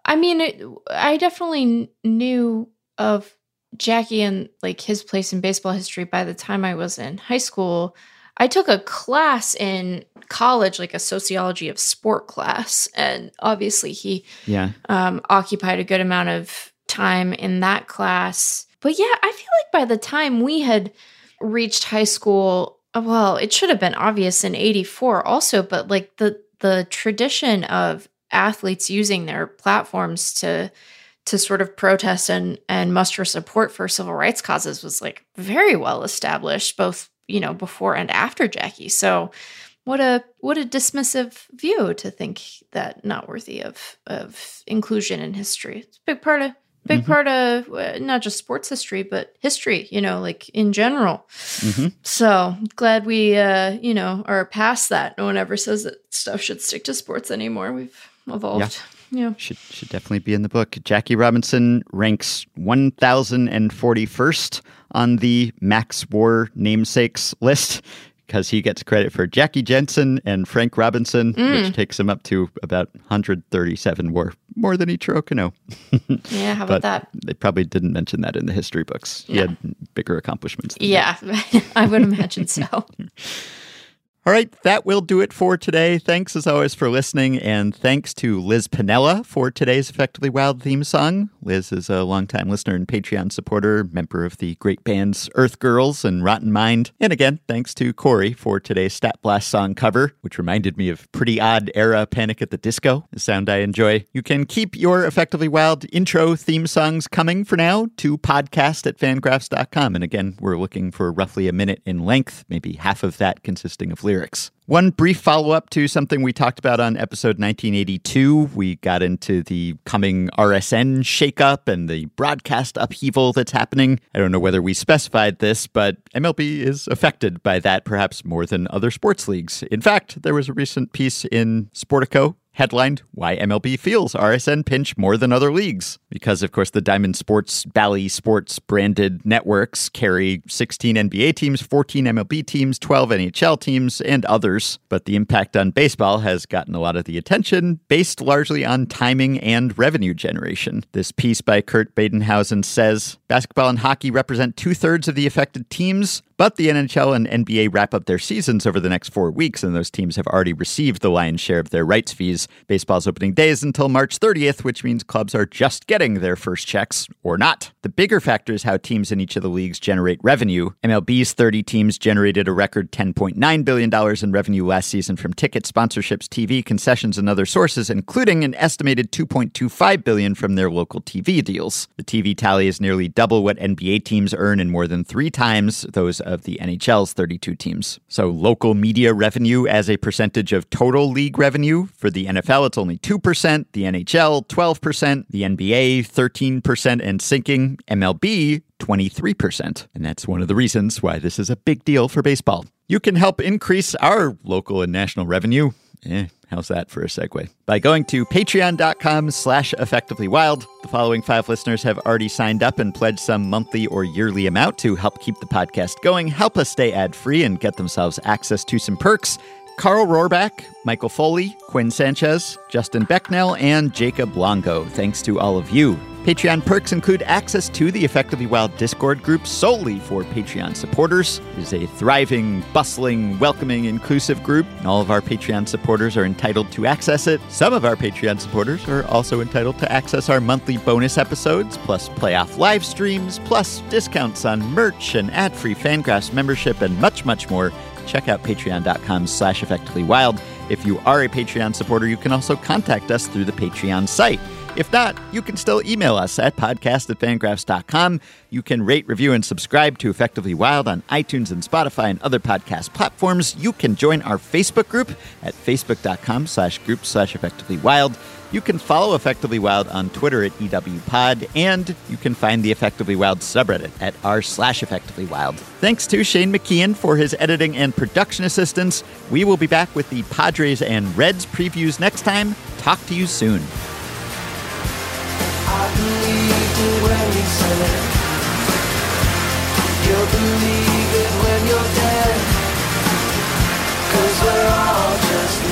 Speaker 2: I mean, it, I definitely knew of Jackie and like his place in baseball history by the time I was in high school. I took a class in college, like a sociology of sport class, and obviously he
Speaker 1: Yeah.
Speaker 2: um, occupied a good amount of time in that class. But yeah, I feel like by the time we had reached high school, uh, well, it should have been obvious in 84 also, but like the the tradition of athletes using their platforms to to sort of protest and and muster support for civil rights causes was like very well established both, you know, before and after Jackie. So what a what a dismissive view to think that not worthy of of inclusion in history. It's a big part of big
Speaker 1: Mhm.
Speaker 2: part of uh, not just sports history but history, you know, like in general.
Speaker 1: hmm
Speaker 2: So glad we uh, you know, are past that. No one ever says that stuff should stick to sports anymore. We've evolved. Yeah.
Speaker 1: Should should definitely be in the book. Jackie Robinson ranks 1041st on the Max War namesakes list because he gets credit for Jackie Jensen and Frank Robinson,
Speaker 2: Mm.
Speaker 1: which takes him up to about 137 war, more than Ichiro Cano. [LAUGHS]
Speaker 2: Yeah, how about that?
Speaker 1: they probably didn't mention that in the history books. He had bigger accomplishments. than.
Speaker 2: Yeah, [LAUGHS] I would imagine so. [LAUGHS]
Speaker 1: All right, that will do it for today. Thanks as always for listening, and thanks to Liz Panella for today's Effectively Wild theme song. Liz is a longtime listener and Patreon supporter, member of the great bands Earth Girls and Rotten Mind. And again, thanks to Corey for today's Stat Blast song cover, which reminded me of pretty odd era Panic at the Disco, a sound I enjoy. You can keep your Effectively Wild intro theme songs coming for now to podcast at fangraphs.com. And again, we're looking for roughly a minute in length, maybe half of that consisting of lyrics. One brief follow up to something we talked about on episode 1982. We got into the coming RSN shakeup and the broadcast upheaval that's happening. I don't know whether we specified this, but MLB is affected by that perhaps more than other sports leagues. In fact, there was a recent piece in Sportico headlined Why MLB Feels RSN Pinch More Than Other Leagues. Because, of course, the Diamond Sports, Bally Sports branded networks carry 16 NBA teams, 14 MLB teams, 12 NHL teams, and others. But the impact on baseball has gotten a lot of the attention, based largely on timing and revenue generation. This piece by Kurt Badenhausen says basketball and hockey represent two thirds of the affected teams, but the NHL and NBA wrap up their seasons over the next four weeks, and those teams have already received the lion's share of their rights fees. Baseball's opening day is until March 30th, which means clubs are just getting their first checks, or not. The bigger factor is how teams in each of the leagues generate revenue. MLB's 30 teams generated a record $10.9 billion in revenue last season from tickets, sponsorships, TV, concessions, and other sources, including an estimated 2.25 billion from their local TV deals. The TV tally is nearly double what NBA teams earn and more than three times those of the NHL's 32 teams. So, local media revenue as a percentage of total league revenue for the NFL, it's only 2%, the NHL, 12%, the NBA, 13%, and sinking, MLB, 23%. And that's one of the reasons why this is a big deal for baseball. You can help increase our local and national revenue. Eh, how's that for a segue? By going to patreon.com slash effectivelywild. The following five listeners have already signed up and pledged some monthly or yearly amount to help keep the podcast going, help us stay ad-free, and get themselves access to some perks. Carl Rohrback, Michael Foley, Quinn Sanchez, Justin Becknell, and Jacob Longo. Thanks to all of you. Patreon perks include access to the Effectively Wild Discord group solely for Patreon supporters. It is a thriving, bustling, welcoming, inclusive group. and All of our Patreon supporters are entitled to access it. Some of our Patreon supporters are also entitled to access our monthly bonus episodes, plus playoff live streams, plus discounts on merch and ad-free Fangraphs membership, and much, much more check out patreon.com slash effectivelywild. If you are a Patreon supporter, you can also contact us through the Patreon site. If not, you can still email us at podcast at fangraphs.com. You can rate, review, and subscribe to Effectively Wild on iTunes and Spotify and other podcast platforms. You can join our Facebook group at facebook.com slash group slash effectively wild. You can follow Effectively Wild on Twitter at EWPod, and you can find the Effectively Wild subreddit at r slash Effectively Wild. Thanks to Shane McKeon for his editing and production assistance. We will be back with the Padres and Reds previews next time. Talk to you soon.
Speaker 5: You'll believe it when you're dead. Cause we're all just